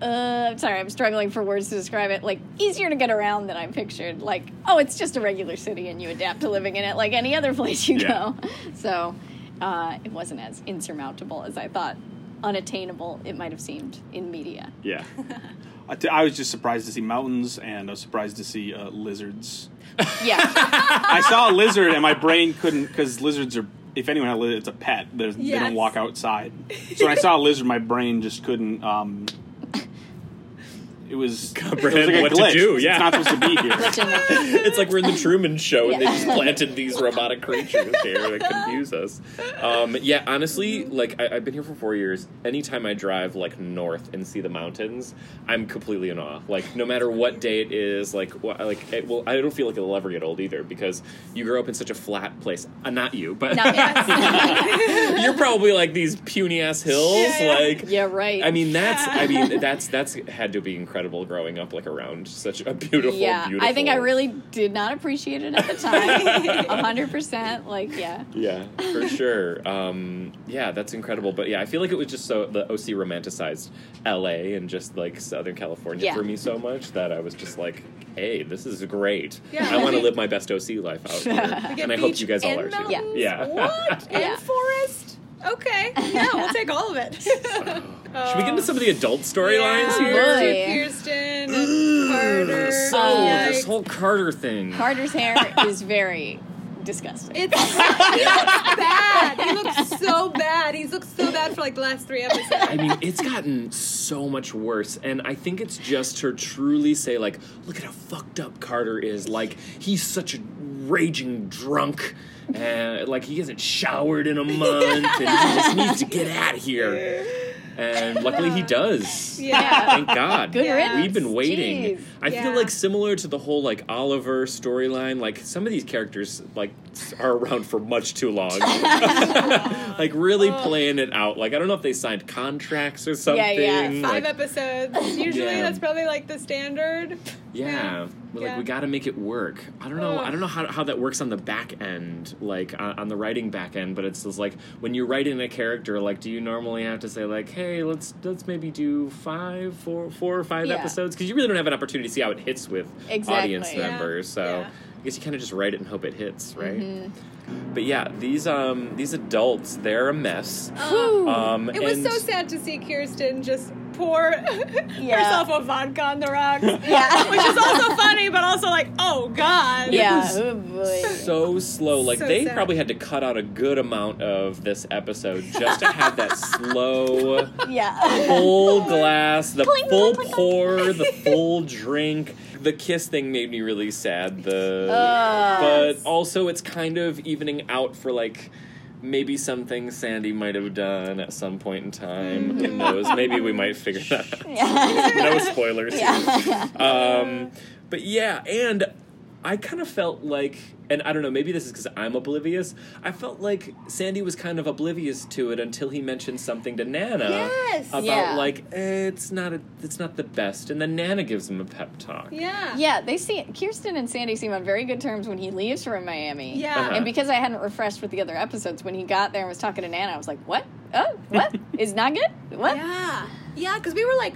Uh, I'm sorry, I'm struggling for words to describe it. Like easier to get around than I pictured. Like, oh, it's just a regular city, and you adapt to living in it like any other (laughs) place you Yeah. go. So uh, it wasn't as insurmountable as I thought. Unattainable, it might have seemed in media. Yeah. (laughs) I, t- I was just surprised to see mountains, and I was surprised to see uh, lizards. Yeah, (laughs) I saw a lizard, and my brain couldn't because lizards are. If anyone had a lizard, it's a pet. There's, They don't walk outside. So when I saw a lizard, my brain just couldn't. Um, it was, it was Comprehend like a what to glitch. do, It's not supposed to be here. (laughs) it's like we're in the Truman Show and they just planted these robotic creatures here to confuse us. Um, yeah, honestly, like I, I've been here for four years. Anytime I drive like north and see the mountains, I'm completely in awe. Like no matter what day it is, like wh- like it, well, I don't feel like it'll ever get old either because you grow up in such a flat place. Uh, not you, but Not (laughs) you're probably like these puny ass hills. Yeah, yeah. Like yeah, right. I mean, that's I mean that's that's had to be incredible growing up like around such a (laughs) beautiful, yeah, beautiful. I think I really did not appreciate it at the time. (laughs) A hundred percent, like yeah, Yeah, for sure. Um, yeah, that's incredible. But yeah, I feel like it was just so the OC romanticized LA and just like Southern California Yeah. for me so much that I was just like, hey, this is great. Yeah. I want to live my best OC life out (laughs) here. And I hope you guys all are too. mountains? Yeah. What? Yeah. And forest? Okay. Yeah, we'll (laughs) take all of it. (laughs) Should we get into some of the adult storylines yeah, here? Boy. Kirsten, Carter. So oh, Yikes. this whole Carter thing. Carter's hair (laughs) is very disgusting. It's he looks bad. He looks so bad. He's looked so bad for like the last three episodes. I mean, it's gotten so much worse, and I think it's just to truly say, like, look at how fucked up Carter is. Like, he's such a raging drunk, and like he hasn't showered in a month, and he just needs to get out of here. And luckily, he does. Yeah. Thank God. Good Yeah. riddance. We've been waiting. Jeez. I Yeah. feel like similar to the whole like Oliver storyline. Like some of these characters like are around for much too long. (laughs) like really playing it out. Like I don't know if they signed contracts or something. Yeah, yeah. Five like, episodes. Usually Yeah. that's probably like the standard. Yeah, We're like we got to make it work. I don't know. I don't know how, how that works on the back end, like on, on the writing back end. But it's just like when you're writing a character, like, do you normally have to say like, hey, let's let's maybe do five, four, four or five Yeah. episodes because you really don't have an opportunity to see how it hits with Exactly. audience Yeah. members. So Yeah. I guess you kind of just write it and hope it hits, right? Mm-hmm. But yeah, these um these adults, they're a mess. Whew. Um, It was so sad to see Kirsten just pour (laughs) Yeah. herself a vodka on the rocks. (laughs) Yeah. Which is also funny, but also like, oh god. yeah. was Oh so slow. Like So they sad. probably had to cut out a good amount of this episode just to have that (laughs) slow, Yeah. full glass, the Clink, full clink, clink, pour, the full drink. The kiss thing made me really sad. The Uh, but also it's kind of evening out for like. Maybe something Sandy might have done at some point in time. Who knows? Maybe we might (laughs) figure that out. yeah. no spoilers. yeah. Um, but yeah, and I kind of felt like, and I don't know, maybe this is because I'm oblivious. I felt like Sandy was kind of oblivious to it until he mentioned something to Nana Yes. about Yeah. like eh, it's not a, it's not the best, and then Nana gives him a pep talk. Yeah. Yeah, they see Kirsten and Sandy seem on very good terms when he leaves for Miami. Yeah. Uh-huh. And because I hadn't refreshed with the other episodes, when he got there and was talking to Nana, I was like, "What? Oh, what? (laughs) Is not good? What?" Yeah. Yeah, because we were like,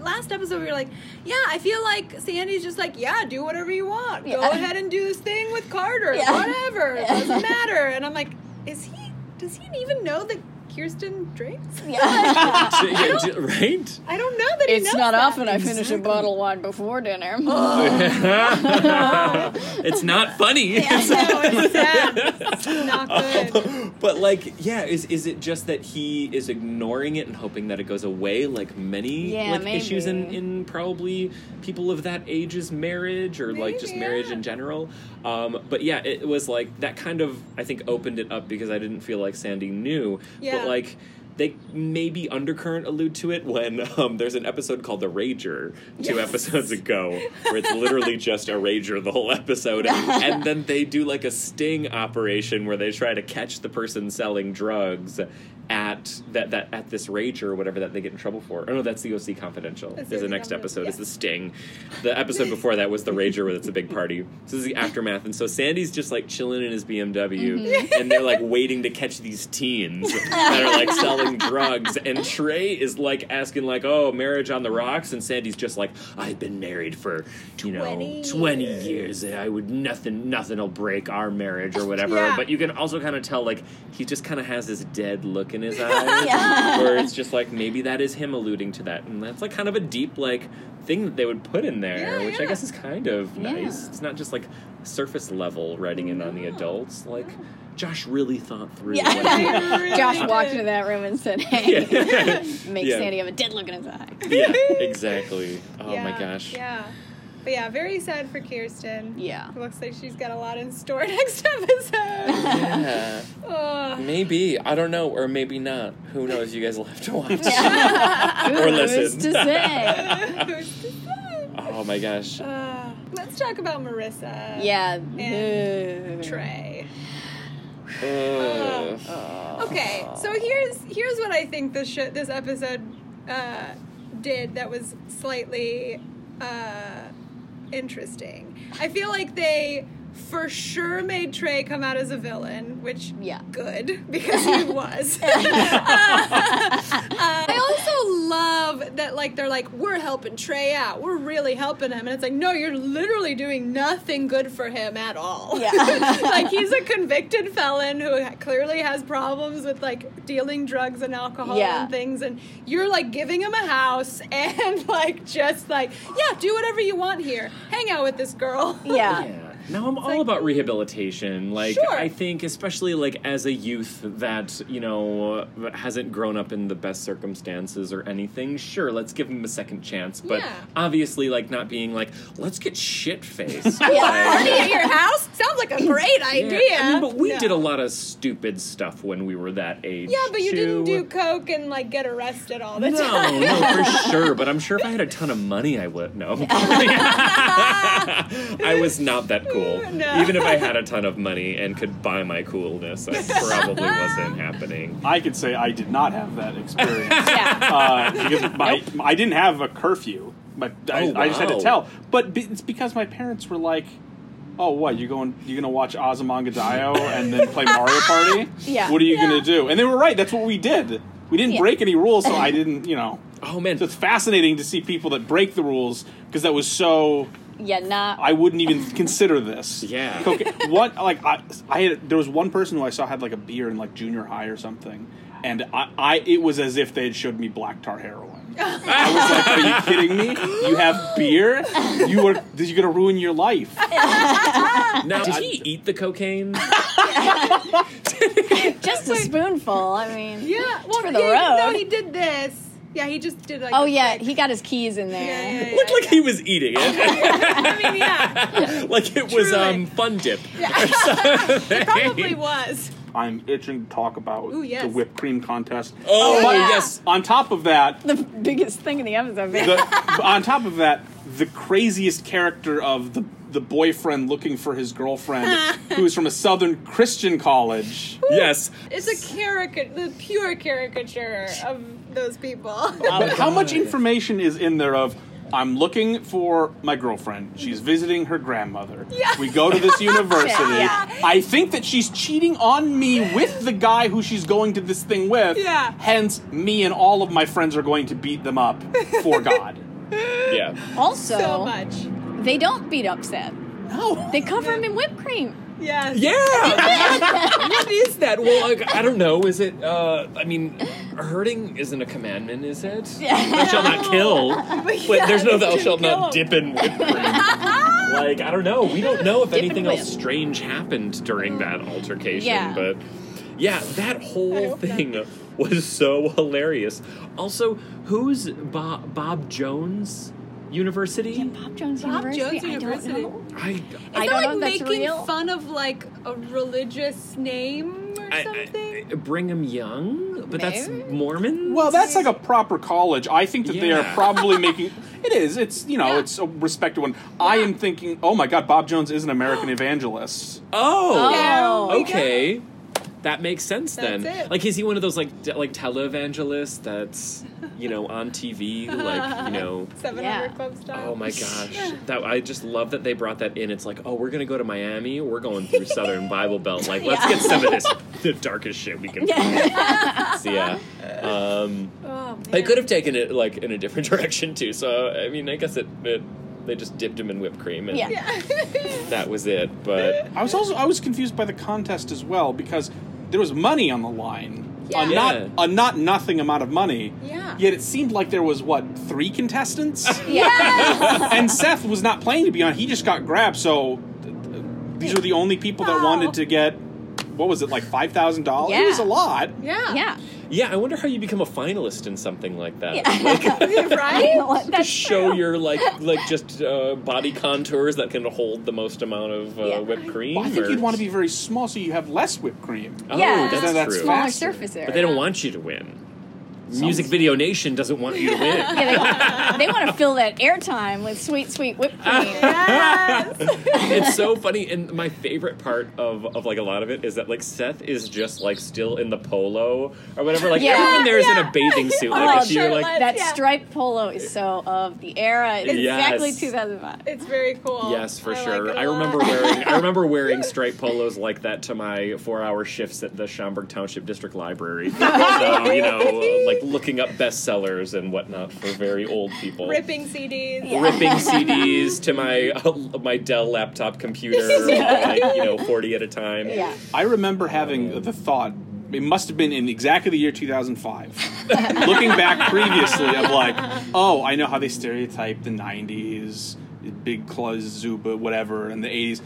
last episode, we were like, yeah, I feel like Sandy's just like, yeah, do whatever you want. Go Yeah. ahead and do this thing with Carter. Yeah. Whatever. It doesn't matter. And I'm like, is he, does he even know that Kirsten drinks? (laughs) Yeah. Yeah, d- right? I don't know that he it's knows not that. often I finish a bottle of wine before dinner. (laughs) it's not funny. No, it's (laughs) sad. It's not good. but like, yeah, is is it just that he is ignoring it and hoping that it goes away, like many Yeah, like issues in in probably people of that age's marriage or like just marriage yeah. in general? Um, but yeah, it was like that kind of I think opened it up because I didn't feel like Sandy knew, Yeah. but like. They maybe undercurrent allude to it when um, there's an episode called The Rager two Yes. episodes ago, where it's literally just a Rager the whole episode. And (laughs) then they do like a sting operation where they try to catch the person selling drugs at that, that at this Rager or whatever that they get in trouble for. Oh no, that's the OC Confidential. That's Is the next episode is the sting. The episode (laughs) before that was the Rager where it's a big party. So this is the aftermath. And so Sandy's just like chilling in his BMW Mm-hmm. and they're like waiting to catch these teens that are like selling (laughs) drugs. And Trey is like asking like, "Oh, marriage on the rocks," and Sandy's just like, "I've been married for you know 20 twenty years. I would nothing nothing will break our marriage or whatever." Yeah. But you can also kind of tell like he just kind of has this dead look in his (laughs) eyes, Yeah. where it's just like maybe that is him alluding to that, and that's like kind of a deep like thing that they would put in there, Yeah, which I guess is kind of Yeah. nice. It's not just like surface level writing in on the adults. Like Josh really thought through. Yeah. what (laughs) Really Josh did. walked into that room and said, (laughs) "Hey, Yeah. make Yeah. Sandy have a dead look in his eye." yeah, exactly. Oh my gosh. Yeah. But yeah, very sad for Kirsten. Yeah. It looks like she's got a lot in store (laughs) next episode. Yeah, Ugh. maybe I don't know, or maybe not. Who knows? You guys will have to (laughs) watch. Or listen. to say? (laughs) Who's to say? Oh my gosh. Uh, let's talk about Marissa. Yeah. And Trey. Ugh. Okay, so here's here's what I think this sh- this episode uh, did that was slightly uh, interesting. I feel like they for sure made Trey come out as a villain, which Yeah. good because he (laughs) was. (laughs) Uh, I also love that like they're like we're helping Trey out, we're really helping him, and it's like no, you're literally doing nothing good for him at all. Yeah. (laughs) like he's a convicted felon who clearly has problems with like dealing drugs and alcohol Yeah. and things, and you're like giving him a house and like just like yeah, do whatever you want here, hang out with this girl. Yeah. Yeah. Now I'm all like- about rehabilitation. Like Sure. I think, especially like as a youth that you know hasn't grown up in the best circumstances or anything. Sure, let's give him a second chance. But Yeah. obviously, like not being like, let's get shit faced. Party at your house sounds like a great idea. I mean, but we No. did a lot of stupid stuff when we were that age. Yeah, but you didn't do coke and like get arrested all the No, time. no, for sure. But I'm sure if I had a ton of money, I would. No, (laughs) (laughs) I was not that cool. (laughs) No. Even if I had a ton of money and could buy my coolness, I probably wasn't happening. I could say I did not have that experience (laughs) Yeah. uh, because my, I didn't have a curfew My, I, Oh, I just had to tell. But be, it's because my parents were like, "Oh, what? You going? You gonna watch Azumanga Ozymandias and then play Mario Party? (laughs) Yeah. What are you Yeah. gonna do?" And they were right. That's what we did. We didn't Yeah. break any rules, so I didn't. You know. Oh man, So it's fascinating to see people that break the rules because that was so. Yeah, not. I wouldn't even consider this. Yeah. Okay. What? Like I, I had. There was one person who I saw had like a beer in like junior high or something, and I, I it was as if they had showed me black tar heroin. (laughs) I was like, "Are you kidding me? You have beer? You are. This is gonna ruin your life." now did he eat the cocaine? (laughs) (laughs) just a spoonful. I mean, Yeah, well, for the he, road. No, he did this. Yeah, he just did like. Oh a yeah, quick- he got his keys in there. Yeah, yeah, yeah, Looked like he was eating it, (laughs) I mean, yeah, (laughs) like it was Truly. um fun dip. (laughs) it probably was. I'm itching to talk about Ooh, yes. the whipped cream contest. Oh, Oh, yeah. yes, On top of that, The biggest thing in the episode. the, on top of that, the craziest character of the the boyfriend looking for his girlfriend, who is from a southern Christian college. yes. It's a caricature, the pure caricature of those people. (laughs) How much information is in there of? I'm looking for my girlfriend. She's visiting her grandmother. Yeah. We go to this (laughs) university. Yeah. I think that she's cheating on me with the guy who she's going to this thing with. Yeah. Hence, me and all of my friends are going to beat them up for (laughs) God. Yeah. Also, so much. they don't beat up Seth. No. They cover him in whipped cream. Yes. Yeah. (laughs) what is that? Well, like, I don't know. Is it? uh I mean, hurting isn't a commandment, is it? (laughs) Thou shalt not kill. (laughs) But yeah, there's no you thou shalt kill not dip in whipped cream. like I don't know. We don't know if Dip anything else strange happened during that altercation. Yeah. But yeah, that whole hope not. thing was so hilarious. Also, who's Bob, Bob Jones University? Bob Jones Bob University. Jones I don't know. I. Is I that don't like know if that's making real. fun of like a religious name or I, something? I, Brigham Young, but that's Mormon. Well, that's like a proper college. I think that they are probably (laughs) making. It is. It's you know, Yeah. it's a respected one. I am thinking, oh my God, Bob Jones is an American (gasps) evangelist. Oh, Oh. There we okay. That makes sense then. It. Like, is he one of those like de- like televangelists that's you know on TV, like you (laughs) know? 700 Yeah. Club style. Oh my (laughs) gosh, that I just love that they brought that in. It's like, oh, we're gonna go to Miami. We're going through (laughs) Southern Bible Belt. Like, let's Yeah. get some of this the darkest shit we can. find. so yeah, um, Oh, they could have taken it like in a different direction too. So I mean, I guess it, it they just dipped him in whipped cream and Yeah. Yeah. that was it. But I was also I was confused by the contest as well because there was money on the line. Yeah. A Yeah. not a not nothing amount of money. Yeah. Yet it seemed like there was what three contestants, (laughs) Yeah. and Seth was not playing to be on. He just got grabbed. So th- th- these are the only people that Wow. wanted to get. What was it like five thousand dollars? It Yeah. was a lot. yeah. yeah. yeah, I wonder how you become a finalist in something like that. Yeah. (laughs) right? (laughs) to show your like like just uh, body contours that can hold the most amount of uh, Yeah. whipped cream. Well, I think or- you'd want to be very small so you have less whipped cream. Oh, Yeah. that's, that's true. Smaller faster. surface area. But they don't want you to win. Music Video Nation doesn't want you to win. (laughs) Yeah, they, they want to fill that airtime with sweet, sweet whipped cream. (laughs) Yes. it's so funny, and my favorite part of, of like a lot of it is that like Seth is just like still in the polo or whatever. Like Yeah. everyone there is in a bathing suit. Oh, Like if you're like that Yeah. striped polo is so of the era. It's Yes. exactly 2005. it's very cool. Yes, for I like sure. it a I lot. remember wearing I remember wearing (laughs) striped polos like that to my four hour shifts at the Schaumburg Township District Library. so you know, like looking up bestsellers and whatnot for very old people. ripping CDs. Yeah. Ripping (laughs) CDs to my (laughs) my Dell laptop computer, (laughs) like you know, forty at a time. Yeah. I remember having um, the thought. It must have been in exactly the year 2005. Looking back previously, of like, oh, I know how they stereotype the 90s, big clothes, Zubaz, whatever, and the 80s.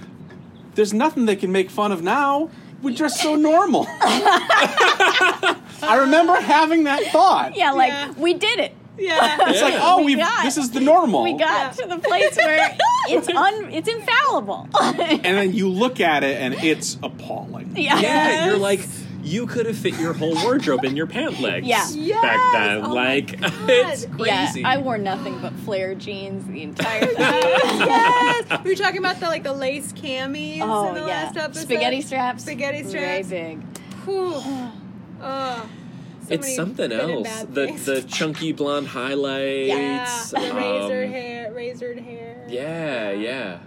There's nothing they can make fun of now. We're just so normal. I remember having that thought. Yeah, like Yeah. we did it. Yeah. (laughs) It's like, oh, We we got- this is the normal. We got to the place where it's un it's infallible. and then you look at it, and it's appalling. (laughs) yeah. Yeah, you're like you could have fit your whole wardrobe in your pant legs Yeah. Yes! back then. Oh like (laughs) God. it's Yeah, crazy. I wore nothing but flare jeans the entire (laughs) time. yes. We were talking about the like the lace camis oh in the yeah, last episode. spaghetti straps. Spaghetti straps. Very big. Whew. (sighs) Oh, it's something else. The the chunky blonde (laughs) highlights. yeah, the razor um, hair, razored hair. Yeah, yeah.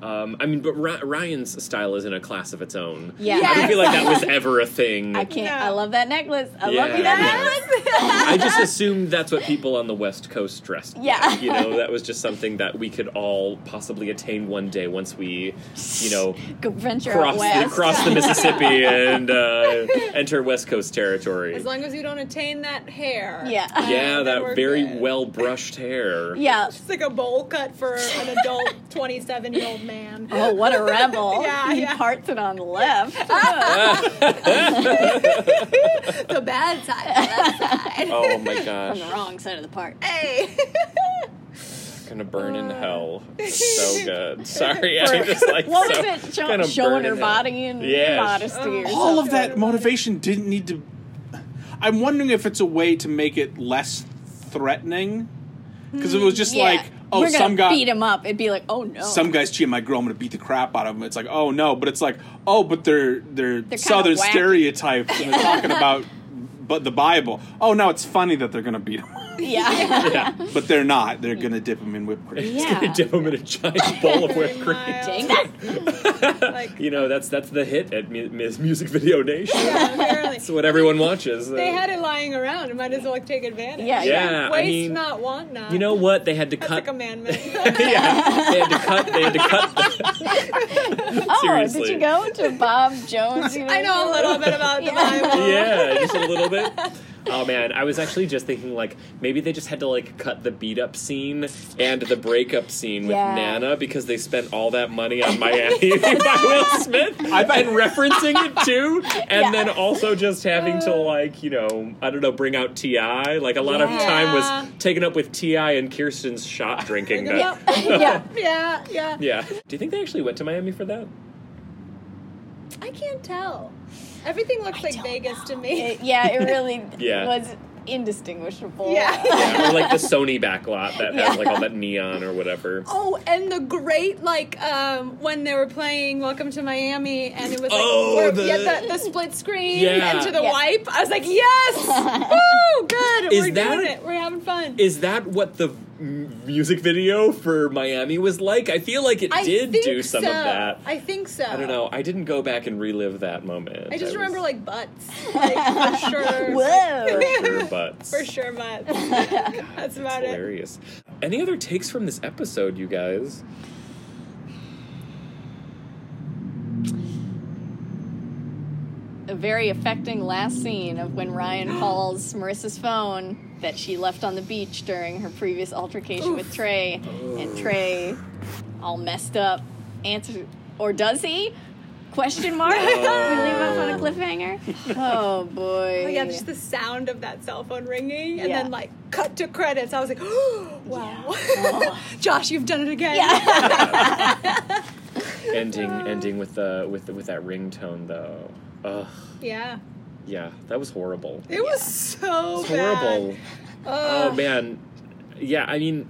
Um, I mean, but Ry- Ryan's style is in a class of its own. Yeah. I don't feel like that was ever a thing. I can't. No. I love that necklace. I Yeah. love that Yes. necklace. I just assumed that's what people on the West Coast dressed. like. Yeah. You know, that was just something that we could all possibly attain one day once we, you know, (laughs) Go venture cross out the, cross the Mississippi (laughs) and uh, enter West Coast territory. As long as you don't attain that hair. Yeah. yeah, then that very good. well brushed hair. yeah. It's like a bowl cut for an adult (laughs) 27 year old man. Oh, what a rebel! (laughs) Yeah, he yeah. parts it on the left. (laughs) the bad side. The bad side. Oh my gosh. on the wrong side of the park. Hey. Gonna burn in Uh. hell. So good. Sorry, I just like What so, was it? Show, gonna showing her in hell. body and Yes. modesty or all of that motivation didn't need to. I'm wondering if it's a way to make it less threatening. Because it was just Yeah. like, oh, We're some guy, beat him up. It'd be like, oh no. some guy's cheating my girl, I'm gonna beat the crap out of him. It's like, oh no, but it's like, oh, but they're they're, kinda southern stereotypes (laughs) and they're talking about, but the Bible. Oh no, it's funny that they're gonna beat him, (laughs) yeah. Yeah. (laughs) but they're not. They're gonna dip them in whipped cream. Yeah. Dip them in a giant (laughs) bowl of whipped cream. Dang that. like, You know, that's that's the hit at Mu- Music Video Nation. yeah, apparently. That's what everyone watches. They Uh, had it lying around. And might as well take advantage. Yeah, yeah, I Waste mean, not, want not. you know what? They had to That's cut. a commandment. yeah, they had to cut. They had to cut. Oh, Seriously. did you go to Bob Jones? I know a little bit about the Bible. yeah, just a little bit. Oh man, I was actually just thinking like maybe they just had to like cut the beat up scene and the breakup scene with Yeah. Nana because they spent all that money on Miami (laughs) by Will Smith I've and referencing it too, and Yeah. then also just having to like you know I don't know bring out T.I. Like a lot of Yeah. time was taken up with T.I and Kirsten's shot drinking. yeah. (laughs) (laughs) Yeah, yeah. Yeah. Do you think they actually went to Miami for that? I can't tell. Everything looks like don't Vegas to me. It- yeah, it really (laughs) (laughs) Yeah. was indistinguishable. Yeah. (laughs) Yeah, or like the Sony backlot that Yeah. has like all that neon or whatever. Oh, and the great like um when they were playing Welcome to Miami, and it was like Oh, where- the- yeah, the, the split screen Yeah. and to the Yeah. wipe. I was like, yes, woo, good. Is We're that- doing it. We're having fun. Is that what the m- music video for Miami was like? I feel like it I did do some so. of that. I think so. I don't know. I didn't go back and relive that moment. I just was- remember like butts, like for (laughs) sure. Whoa. for sure butts. For sure, butts. (laughs) That's about it. Hilarious. Any other takes from this episode, you guys? a very affecting last scene of when Ryan calls Marissa's phone that she left on the beach during her previous altercation with Trey, and Trey, all messed up, answers, or does he? Question mark. we leave us on a cliffhanger. Oh boy. Oh, yeah, just the sound of that cell phone ringing, and Yeah. then like cut to credits. I was like, (gasps) wow, Oh. (laughs) Josh, you've done it again. Yeah. (laughs) ending ending with the with the, with that ringtone though. Ugh. yeah. Yeah, that was horrible. It was so It's bad. horrible. Oh man. Yeah, I mean,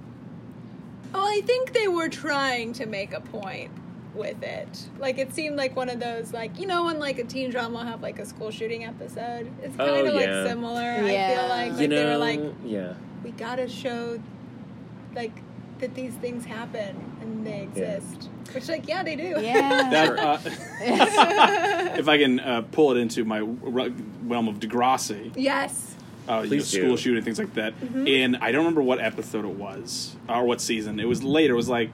Well, I think they were trying to make a point with it. Like it seemed like one of those like you know when like a teen drama will have like a school shooting episode. It's kind Oh, of yeah. like similar. I feel like like you they were like yeah. we gotta show like that these things happen and they exist. Which like yeah they do. Yeah. That, uh, (laughs) if I can uh, pull it into my realm of Degrassi, yes. uh, you know, school shooting, things like that. In I don't remember what episode it was or what season. It was later. It was like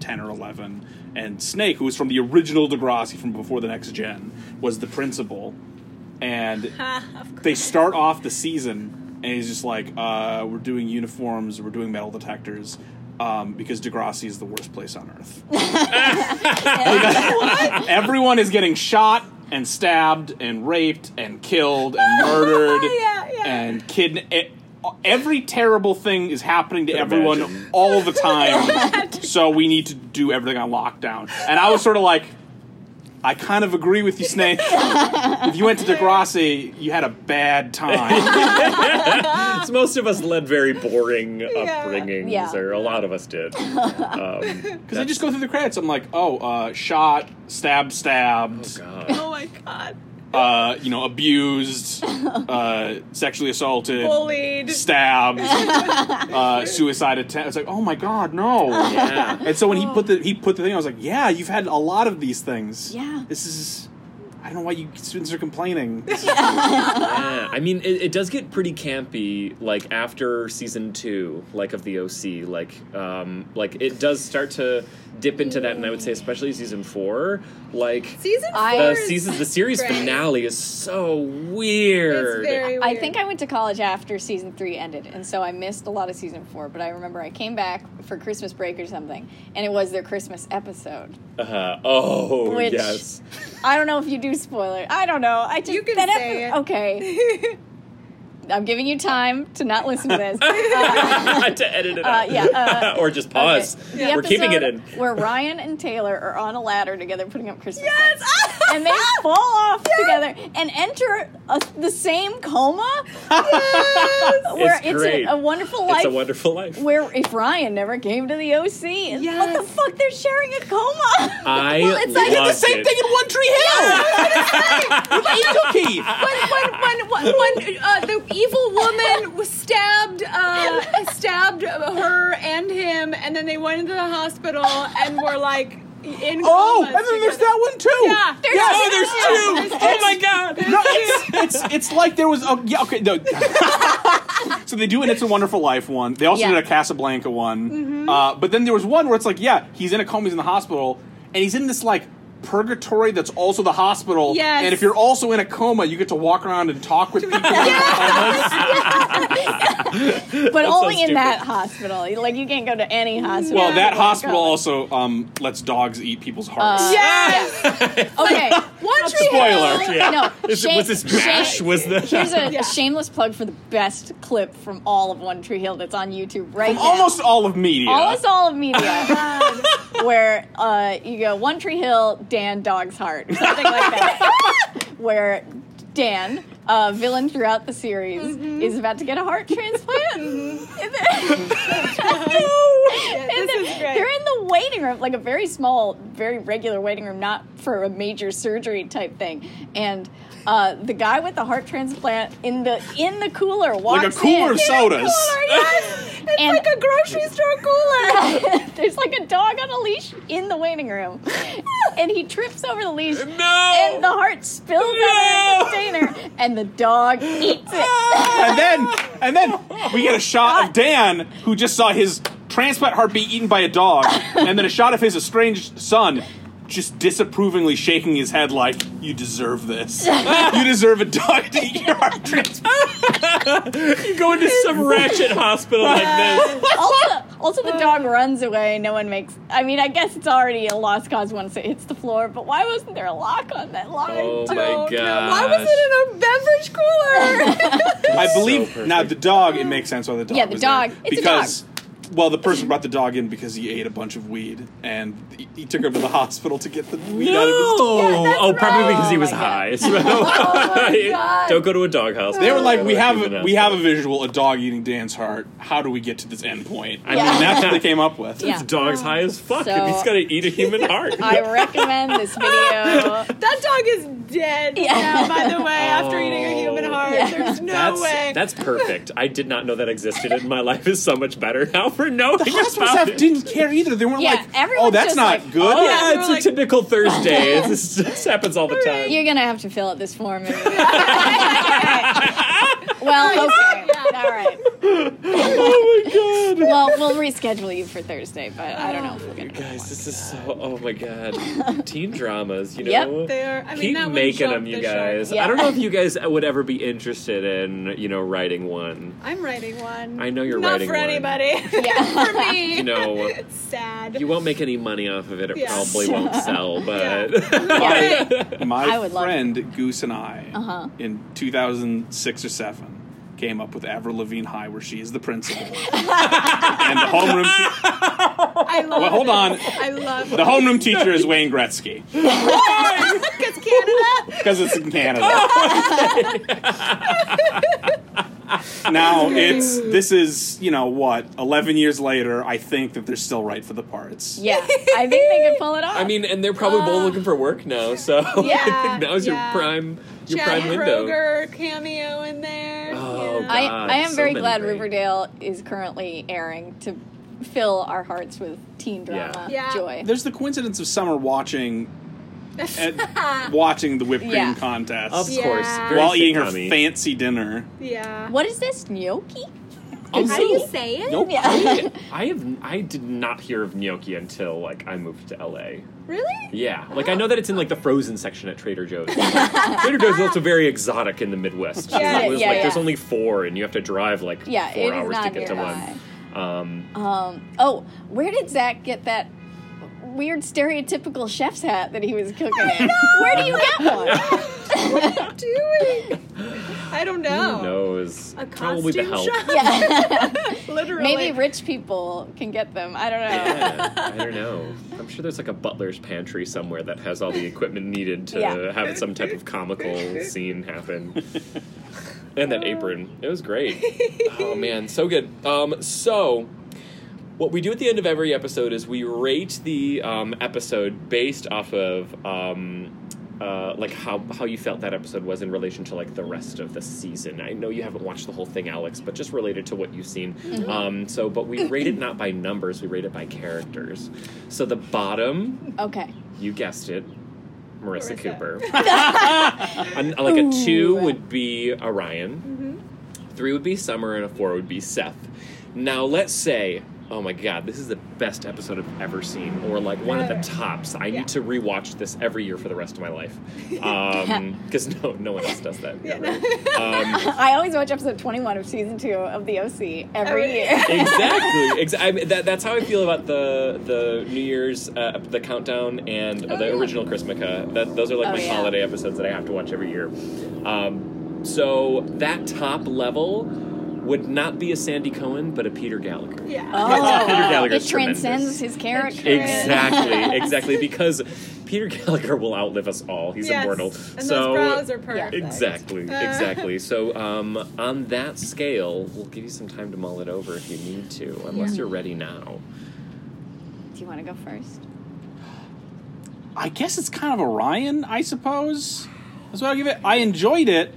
ten or eleven. And Snake, who was from the original Degrassi from before the next gen, was the principal. And Ha, (laughs) of course. they start off the season, and he's just like, uh, "We're doing uniforms. We're doing metal detectors." Um, because Degrassi is the worst place on earth. (laughs) Everyone is getting shot and stabbed and raped and killed and (laughs) murdered Yeah, yeah. and kid. It, every terrible thing is happening to Could everyone imagine. all the (laughs) time. so we need to do everything on lockdown. And I was sort of like, I kind of agree with you, Snake. if you went to Degrassi, you had a bad time. (laughs) So most of us led very boring Yeah. upbringings, Yeah. or a lot of us did. (laughs) Um, Because I just go through the credits, I'm like, oh, uh, shot, stabbed, stabbed. God. Oh my god. Uh, you know, abused, uh, (laughs) sexually assaulted, Bullied. stabbed, (laughs) uh, suicide attempt. It's like, oh my god, no. Yeah. And so when he put the he put the thing, I was like, yeah, you've had a lot of these things. Yeah. This is. I don't know why you students are complaining. (laughs) (laughs) Yeah, I mean, it, it does get pretty campy, like after season two, like of the OC. Like, um, like it does start to dip into that, and I would say especially season four, like Season four. The season, the (laughs) series great. finale is so weird. It's very weird. I think I went to college after season three ended, and so I missed a lot of season four. But I remember I came back for Christmas break or something, and it was their Christmas episode. Uh, oh Which- yes, I don't know if you do spoiler. I don't know. I just You can that say epi- it. Okay, (laughs) I'm giving you time to not listen to this. (laughs) Uh, (laughs) to edit it Uh, out. yeah, uh, or just pause. okay. The We're keeping it in. Where Ryan and Taylor are on a ladder together, putting up Christmas Yes! Lights. and they (laughs) fall off together and enter a, the same coma. (laughs) Where It's it's, great. A, a wonderful life. It's a wonderful life. where if Ryan never came to the OC, and what the fuck? They're sharing a coma. I (laughs) Well, it's like- They did the same it. thing in One Tree Hill with Angel Key. when when when, when uh, the evil woman was stabbed uh, stabbed her and him, and then they went into the hospital and were like in Oh, and then there's that one too. Yeah, there's yes. two. Oh, there's two. Yeah, Oh my god! (laughs) No, it's, it's it's like there was a yeah okay no. (laughs) so they do an It's a Wonderful Life one. They also Yeah. did a Casablanca one. Mm-hmm. Uh, but then there was one where it's like yeah he's in a coma, he's in the hospital, and he's in this like purgatory that's also the hospital. Yes. And if you're also in a coma, you get to walk around and talk with people. (laughs) in comas. (laughs) but only in stupid. that hospital. Like you can't go to any hospital. Well, that hospital also um, lets dogs eat people's hearts. Uh, Yes. (laughs) Okay. One Tree Spoiler. Hill. Yeah. No, Is it- shame- was this Mash? shame- Was the Here's a, Yeah. a shameless plug for the best clip from all of One Tree Hill that's on YouTube right now. Almost all of media. Almost all of media, where uh, you go One Tree Hill, Dan Dog's Heart, or something like that, (laughs) where Dan, uh, villain throughout the series, Mm-hmm. is about to get a heart transplant. (laughs) And then- this and they're, is great. they're in the waiting room, like a very small, very regular waiting room, not for a major surgery type thing. And uh, the guy with the heart transplant in the in the cooler walks like a cooler in. of sodas. Cooler, yes. (laughs) It's And- like a grocery store cooler. (laughs) (laughs) There's like a dog on a leash in the waiting room, and he trips over the leash. No! And the heart spills out of the container, and the dog eats it. and then and then we get a shot of Dan who just saw his transplant heart be eaten by a dog, and then a shot of his estranged son just disapprovingly shaking his head like, "You deserve this. (laughs) you deserve a dog to eat your heart transplant." you go into some ratchet hospital like this. (laughs) also, also the dog runs away. No one makes. I mean, I guess it's already a lost cause once it hits the floor. But why wasn't there a lock on that line? Oh my god! Why was it in a beverage cooler? I believe perfect. now the dog. It makes sense why the dog. Yeah, the was dog. there. It's a because. Well, the person brought the dog in because he ate a bunch of weed, and he, he took him to the (laughs) hospital to get the weed out of his No! Oh, that's oh, probably right. because he Oh was my high. (laughs) So oh my God. don't go to a doghouse. They were like, "We have a, ask we have a visual, a dog eating Dan's heart. How do we get to this end point?" I Yeah. mean, that's what they (laughs) came up with. Yeah. This dog's high as fuck, So- and he's got to eat a human heart. I recommend this video. that dog is dead Yeah. now, by the way, after eating a human oh. heart. Yeah. There's no that's way. that's perfect. I did not know that existed, and my life is so much better now for knowing The hospital about staff it. didn't care either. They weren't Yeah, like, "Oh, that's not like, good." Oh Yeah, yeah, it's were a like- typical (laughs) Thursday. This, this happens all the time. You're gonna have to fill out this form. (laughs) (laughs) well, okay, all right. My. Well, we'll reschedule you for Thursday, but I don't know if we're gonna. Guys, this is so. Oh my god, (laughs) teen dramas. You know, Yep. They're- I mean, keep making them, you the guys. Yeah. I don't know if you guys would ever be interested in, you know, writing one. I'm writing one. I know you're Not writing for one. anybody. (laughs) Yeah. for me. (laughs) You know, it's sad. You won't make any money off of it. It Yeah. probably won't sell, but Yeah. My I would love friend Goose and I, Uh-huh. in 2006 or seven, came up with Avril Lavigne High, where she is the principal, (laughs) and the homeroom. Te- I love well, hold it. on. I love The homeroom teacher is Wayne Gretzky (laughs) Because Canada. because it's in Canada. (laughs) now it's this is you know what 11 years later. I think that they're still right for the parts. Yeah, I think they can pull it off. I mean, and they're probably both uh, looking for work now, so I Yeah, think now's yeah. your prime Your Chad prime window. Kroeger cameo in there. Oh, yeah. I, God, I am so very glad great. Riverdale is currently airing to fill our hearts with teen drama Yeah. joy. There's the coincidence of summer watching (laughs) at, watching the whipped cream Yeah. contest Of course, very while eating her fancy dinner. yeah. What is this gnocchi? How do you say it? Nope. Yeah. I have I did not hear of gnocchi until like I moved to LA. Really? Yeah, like I know that it's in like the frozen section at Trader Joe's. (laughs) Trader Joe's is also very exotic in the Midwest. Yeah, it was yeah, like there's only four, and you have to drive like Yeah, four hours to not get to nearby. one. Um, Um, oh, where did Zach get that weird stereotypical chef's hat that he was cooking in? Where do you get one? (laughs) What are you doing? I don't know. who knows? A Probably the costume help. shop? yeah. (laughs) Literally. Maybe rich people can get them. I don't know. Yeah, I don't know. I'm sure there's like a butler's pantry somewhere that has all the equipment needed to Yeah. have some type of comical scene happen. And that apron. It was great. (laughs) Oh man, so good. Um, so what we do at the end of every episode is we rate the um, episode based off of um, uh, like how how you felt that episode was in relation to like the rest of the season. I know you haven't watched the whole thing, Alex, but just related to what you've seen. Um, so, but we rate it not by numbers; we rate it by characters. So the bottom, Okay. you guessed it, Marissa, Marissa. Cooper. (laughs) (laughs) An- like a two would be a Ryan, three would be Summer, and a four would be Seth. Now let's say, oh my god, this is the best episode I've ever seen, or like one of the tops. I Yeah. need to rewatch this every year for the rest of my life, (laughs) because no, no one else does that. Yeah, right? no. (laughs) um, I always watch episode 21 of season two of The OC every Every- year. exactly. (laughs) Ex- I that, that's how I feel about the the New Year's, uh, the countdown, and uh, Oh, the yeah. original Chrismukkah. That those are like Oh, my yeah. holiday episodes that I have to watch every year. Um, so that top level would not be a Sandy Cohen, but a Peter Gallagher. Yeah. Oh, Peter Gallagher's it transcends his character. Exactly, (laughs) exactly. Because Peter Gallagher will outlive us all. He's Yes. immortal. And so those brows are perfect. Exactly, Uh, exactly. So, um, on that scale, we'll give you some time to mull it over if you need to, unless you're ready now. Do you want to go first? I guess it's kind of a Ryan, I suppose. That's what I'll give it. I enjoyed it.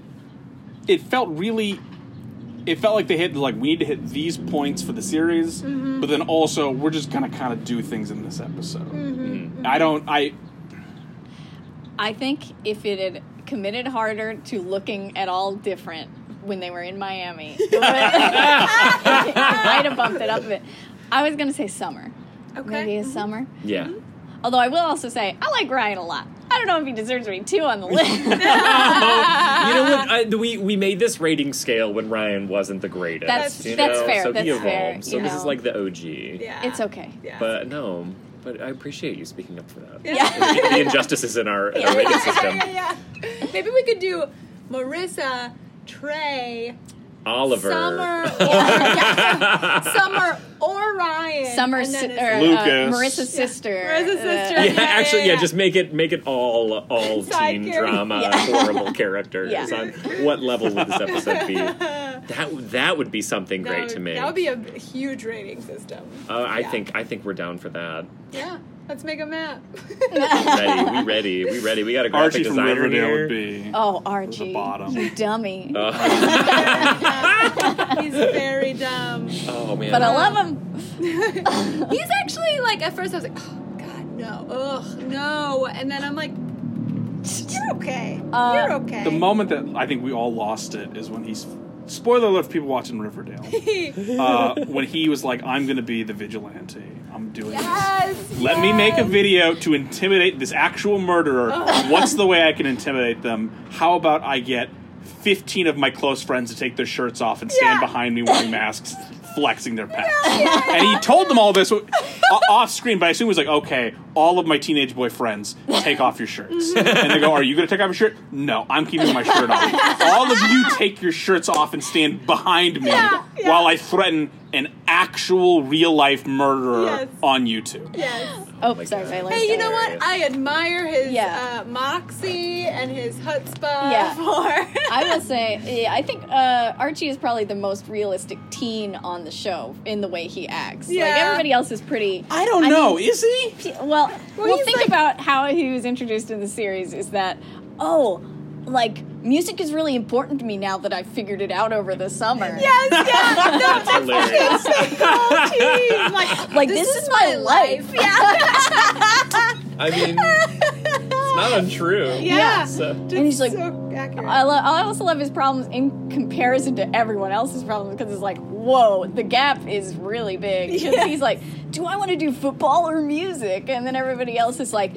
It felt really. It felt like they hit like we need to hit these points for the series, mm-hmm. but then also we're just gonna kind of do things in this episode. Mm-hmm. Mm-hmm. I don't. I I think if it had committed harder to looking at all different when they were in Miami, it would- it might have bumped it up a bit. I was going to say summer. Okay. Maybe a summer. Yeah. Although I will also say I like Ryan a lot. I don't know if he deserves to be two on the (laughs) list. you know what? I, we we made this rating scale when Ryan wasn't the greatest. That's- you that's know? fair, So that's he evolved. fair, So you this is like the OG. Yeah. it's okay. Yeah. But no. But I appreciate you speaking up for that. Yeah. the, the injustices in our, in our rating (laughs) system. yeah, yeah, yeah. Maybe we could do Marissa, Trey, Oliver. Summer, (laughs) or, yeah, Summer or Ryan. Summer's si- or, it's- uh, Lucas. Marissa's sister. Marissa's uh, sister. Yeah, Yeah, yeah, actually, yeah, yeah. Just make it make it all all (laughs) Side teen character. drama, Yeah. (laughs) horrible characters. Yeah. On what level would this episode be? (laughs) That would- that would be something That great would- to make. That would be a huge rating system. Uh, I Yeah. think I think we're down for that. Yeah, let's make a map. Ready? We (laughs) ready? We ready? We got a graphic Archie from designer Riverdale here. would be. Oh, Archie. bottom. You dummy. Uh, (laughs) He's very dumb. oh man. but I love him. (laughs) He's actually like at first I was like, oh god, no, ugh, no, and then I'm like, you're okay, Uh, you're okay. The moment that I think we all lost it is when he's. Spoiler alert for people watching Riverdale. (laughs) Uh, when he was like, I'm going to be the vigilante. I'm doing this. yes. Let me make a video to intimidate this actual murderer. What's the way I can intimidate them? How about I get 15 of my close friends to take their shirts off and stand Yeah. behind me wearing masks, (laughs) flexing their pecs? And he told them all this off screen, but I assume he was like, okay, all of my teenage boy friends, take off your shirts. And they go, are you going to take off your shirt? No, I'm keeping my shirt on. All of you take your shirts off and stand behind me Yeah, yeah. while I threaten an actual real life murderer Yes. on YouTube. Yes. Oh, my sorry, God. I like Hey, you know what? I admire his Yeah. uh, moxie and his chutzpah. Yeah. For I will (laughs) say, yeah, I think uh, Archie is probably the most realistic teen on the show in the way he acts. Yeah. Like everybody else is pretty. I don't I know. mean- is he? Well, well, he's think like- about how he was introduced in the series. Is that oh, like music is really important to me now that I figured it out over the summer. Yes, yes, No, That's (laughs) hilarious. team. (laughs) Like, Like this, is, my life. Yeah. I mean, it's not untrue. Yeah. So- And he's like, so. I, lo- I also love his problems in comparison to everyone else's problems because it's like, whoa, the gap is really big. Because Yeah. he's like, do I want to do football or music? And then everybody else is like,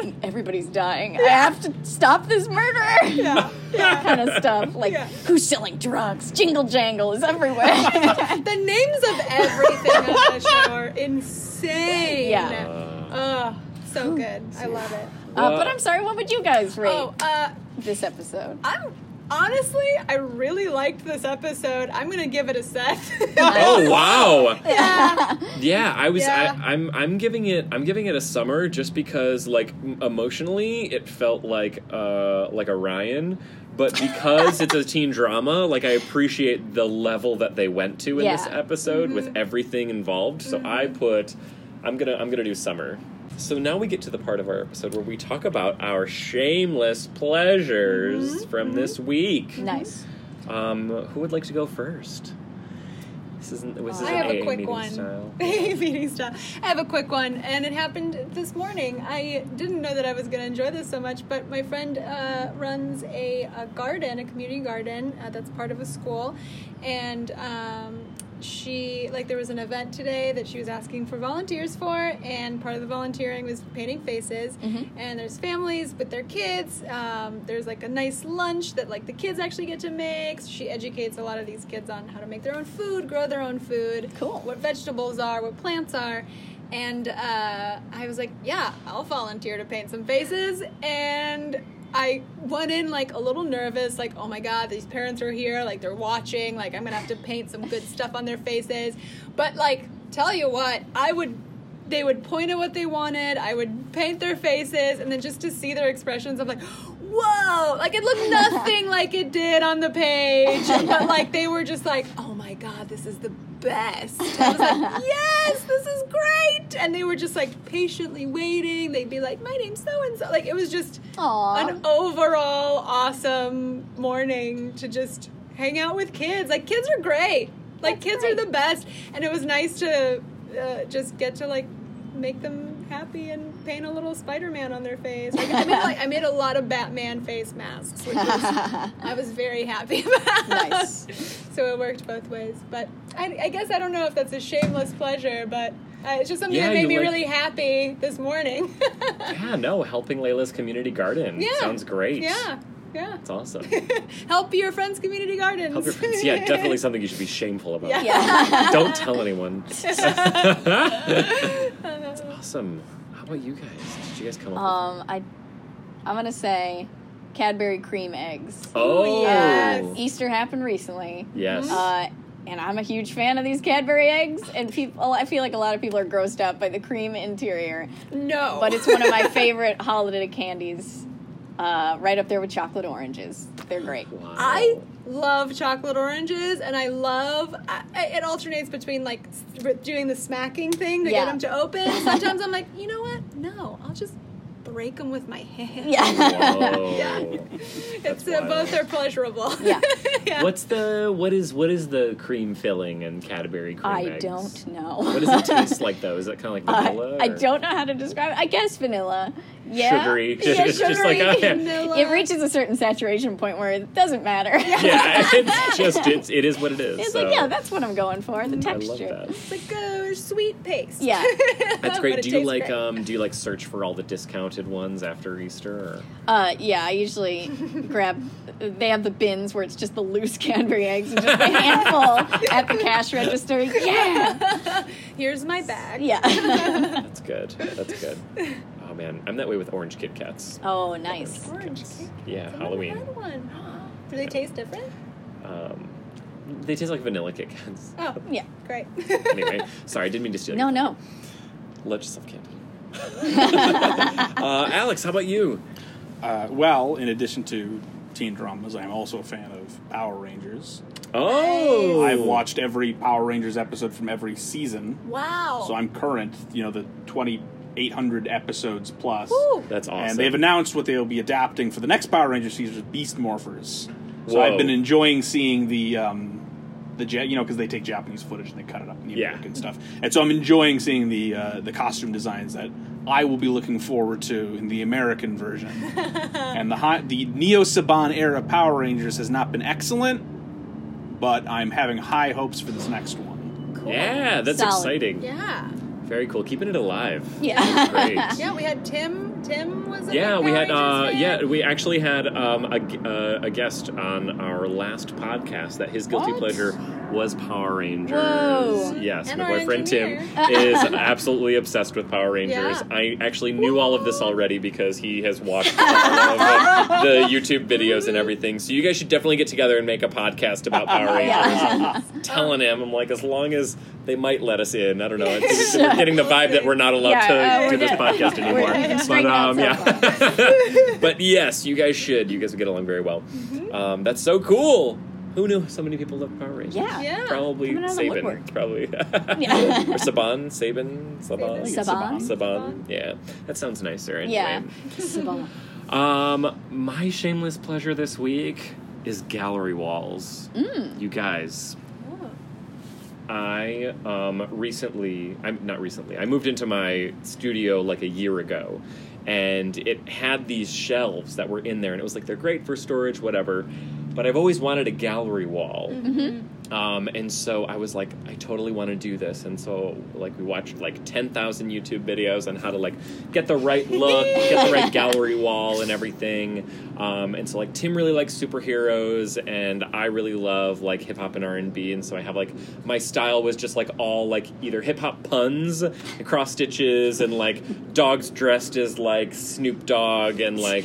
(laughs) everybody's dying. I have to stop this murder. yeah. (laughs) Yeah. kind of stuff. Like, Yeah. who's selling drugs? Jingle jangle is everywhere. (laughs) the names of everything on the show are insane. Yeah. Oh, so good. I love it. uh, but I'm sorry, what would you guys rate Oh, uh, this episode? I'm honestly, I really liked this episode. I'm gonna give it a set. (laughs) Oh wow! yeah. Yeah, I was. Yeah. I, I'm. I'm giving it. I'm giving it a summer just because, like, emotionally, it felt like, uh, like a Ryan. But because it's a (laughs) teen drama, like I appreciate the level that they went to in this episode Mm-hmm. with everything involved. So I put. I'm gonna. I'm gonna do summer. So now we get to the part of our episode where we talk about our shameless pleasures Mm-hmm. from this week. Nice. Um, who would like to go first? This isn't. This isn't I have a AA quick meeting one. style. (laughs) Meeting style. I have a quick one, and it happened this morning. I didn't know that I was going to enjoy this so much, but my friend uh, runs a, a garden, a community garden uh, that's part of a school, and um, she like there was an event today that she was asking for volunteers for, and part of the volunteering was painting faces. And there's families with their kids. Um, there's like a nice lunch that like the kids actually get to make. So she educates a lot of these kids on how to make their own food, grow their own food, Cool. what vegetables are, what plants are. And uh, I was like, yeah, I'll volunteer to paint some faces. And I went in like a little nervous, like, oh my God, these parents are here, like they're watching, like I'm gonna have to paint some good stuff on their faces. But like, tell you what, I would they would point at what they wanted, I would paint their faces, and then just to see their expressions, I'm like, whoa! Like it looked (laughs) nothing like it did on the page. But like they were just like, oh my god, this is the best. I was like, (laughs) yes, this is great. And they were just like patiently waiting. They'd be like, my name's so and so. Like it was just Aw. an overall awesome morning to just hang out with kids. Like kids are great. Like That's kids great. are the best, and it was nice to uh, just get to like make them happy and paint a little Spider-Man on their face. Like, I made like I made a lot of Batman face masks, which was, (laughs) I was very happy about. Nice. so it worked both ways. But I, I guess I don't know if that's a shameless pleasure, but uh, it's just something Yeah, that made me like- really happy this morning. (laughs) Yeah, no, helping Layla's community garden Yeah. sounds great. yeah, yeah. it's awesome. (laughs) Help your friends' community gardens. Help your friends. Yeah, definitely something you should be shameful about. Yeah. Yeah. Don't tell anyone. (laughs) That's awesome. How about you guys? Did you guys come up Um, I, I'm gonna say Cadbury cream eggs. Oh, yes. Easter happened recently. yes. Uh, and I'm a huge fan of these Cadbury eggs, and people. I feel like a lot of people are grossed out by the cream interior, No, but it's one of my favorite holiday candies. Uh, right up there with chocolate oranges. They're great. wow. I love chocolate oranges, and I love. I, I- it alternates between like doing the smacking thing to Yeah. get them to open. Sometimes I'm like, you know what? No, I'll just break them with my hand. Yeah. (laughs) Yeah. it's uh, both are pleasurable. Yeah. (laughs) yeah. What's the what is what is the cream filling in Cadbury cream I eggs? don't know. What does it (laughs) taste like though? Is it kind of like vanilla? I, I don't know how to describe it. I guess vanilla. Yeah. Sugary. Yeah, It's just like, sugary. oh, yeah. Vanilla. It reaches a certain saturation point where it doesn't matter. Yeah, it's just it's it is what it is. It's so. like, yeah, that's what I'm going for. The I texture. love that. It's like a sweet paste. Yeah. That's great. Do you like great. um do you like search for all the discounted ones after Easter? Or? Uh, yeah, I usually grab. They have the bins where it's just the loose Cadbury eggs and just a handful (laughs) at the cash register. Yeah, Here's my bag. yeah. That's good. That's good. Oh man, I'm that way with orange Kit Kats. oh, nice. Orange cake. Yeah, I've never Halloween. had one. (gasps) Do they taste different? Um, they taste like vanilla Kit Kats. Oh, Yeah. great. Anyway, sorry, I didn't mean to steal. No, your- no. Let yourself candy. (laughs) uh, Alex, how about you? Uh, well, in addition to teen dramas, I'm also a fan of Power Rangers. Oh, I've watched every Power Rangers episode from every season, Wow. so I'm current. You know, the 2,800 episodes plus. Woo. That's awesome. And they've announced what they'll be adapting for the next Power Rangers season, Beast Morphers. So Whoa. I've been enjoying seeing the um, the jet, you know because they take Japanese footage and they cut it up in the Yeah. American stuff, and so I'm enjoying seeing the uh, the costume designs that I will be looking forward to in the American version. (laughs) and the hi- the Neo Saban era Power Rangers has not been excellent, but I'm having high hopes for this next one. Cool. yeah, that's Solid. exciting. Yeah. Very cool. Keeping it alive. Yeah. Great. (laughs) Yeah, we had Tim. Tim was. Yeah, we had. Uh, yeah, we actually had um, a, uh, a guest on our last podcast that his guilty What? pleasure was Power Rangers. Whoa. Yes, And my boyfriend Tim (laughs) is absolutely obsessed with Power Rangers. Yeah. I actually knew all of this already because he has watched (laughs) all of the, the YouTube videos and everything. So you guys should definitely get together and make a podcast about Power (laughs) Rangers. Yeah. Telling him, I'm like, as long as they might let us in. I don't know. It's, we're getting the vibe that we're not allowed Yeah, to uh, do this podcast anymore. but um, yeah. (laughs) but yes, you guys should. You guys would get along very well. Mm-hmm. Um, that's so cool. Who knew so many people love Power Rangers? Yeah. Yeah. Probably Coming out of the Saban. Probably. (laughs) Yeah. or Saban. Saban. Saban. Saban. Saban. Yeah. That sounds nicer anyway. Yeah. Sabah. Um, my shameless pleasure this week is gallery walls. Mm. You guys, Oh. I um, recently, I'm not recently, I moved into my studio like a year ago, and it had these shelves that were in there, and it was like they're great for storage, whatever. But I've always wanted a gallery wall. Mm-hmm. Um, and so I was like, I totally want to do this. And so, like, we watched like 10,000 YouTube videos on how to, like, get the right look, (laughs) get the right gallery wall and everything. Um, and so, like, Tim really likes superheroes, and I really love, like, hip hop and R&B. And so I have, like, my style was just, like, all, like, either hip hop puns, and cross stitches, and, like, dogs dressed as, like, Snoop Dogg, and, like,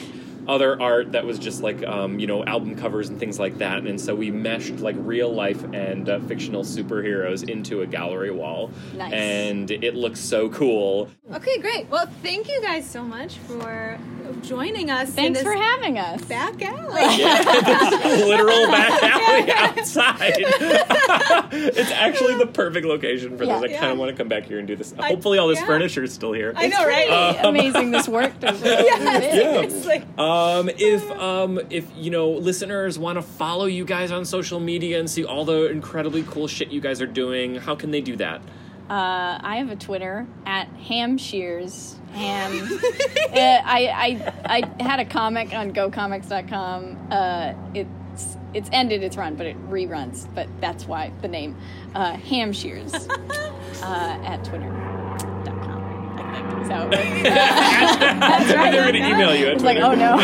other art that was just like um, you know album covers and things like that and so we meshed like real life and uh, fictional superheroes into a gallery wall Nice. and it looks so cool Okay, great. Well, thank you guys so much for joining us. in Thanks this for having us. back alley. yeah (laughs) literal back (laughs) alley outside (laughs) it's actually the perfect location for Yeah. this i kind Yeah. of want to come back here and do this I- hopefully all this yeah. furniture is still here I know, right? Pretty amazing this worked. Over Yes. Yeah. It's like, Um, if um, if you know listeners want to follow you guys on social media and see all the incredibly cool shit you guys are doing, how can they do that? Uh, I have a Twitter at Ham Shears. (laughs) Ham. uh, I, I I had a comic on GoComics.com. Uh, it's it's ended its run, but it reruns. But that's why the name uh, Ham Shears (laughs) uh, at Twitter.com. I think so. (laughs) that's right. They're gonna email you. At It's like, oh no.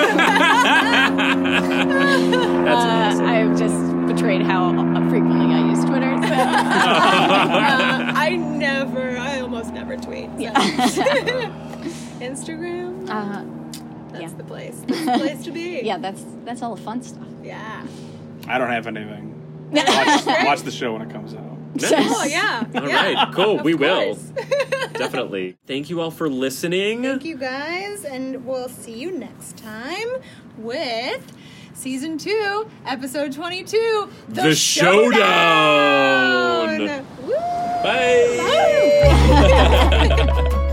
That's Uh, awesome. I've just betrayed how frequently I use Twitter. So. Uh, (laughs) I never, I almost never tweet. so. (laughs) Instagram, Uh, that's yeah. the place. That's the place to be. (laughs) yeah, that's that's all the fun stuff. Yeah. I don't have anything. Watch, watch the show when it comes out. Oh, yeah. All yeah. right, cool. Of We will. Definitely. Thank you all for listening. Thank you guys, and we'll see you next time with season two, episode 22 The, The Showdown. Woo! Bye. Bye. (laughs)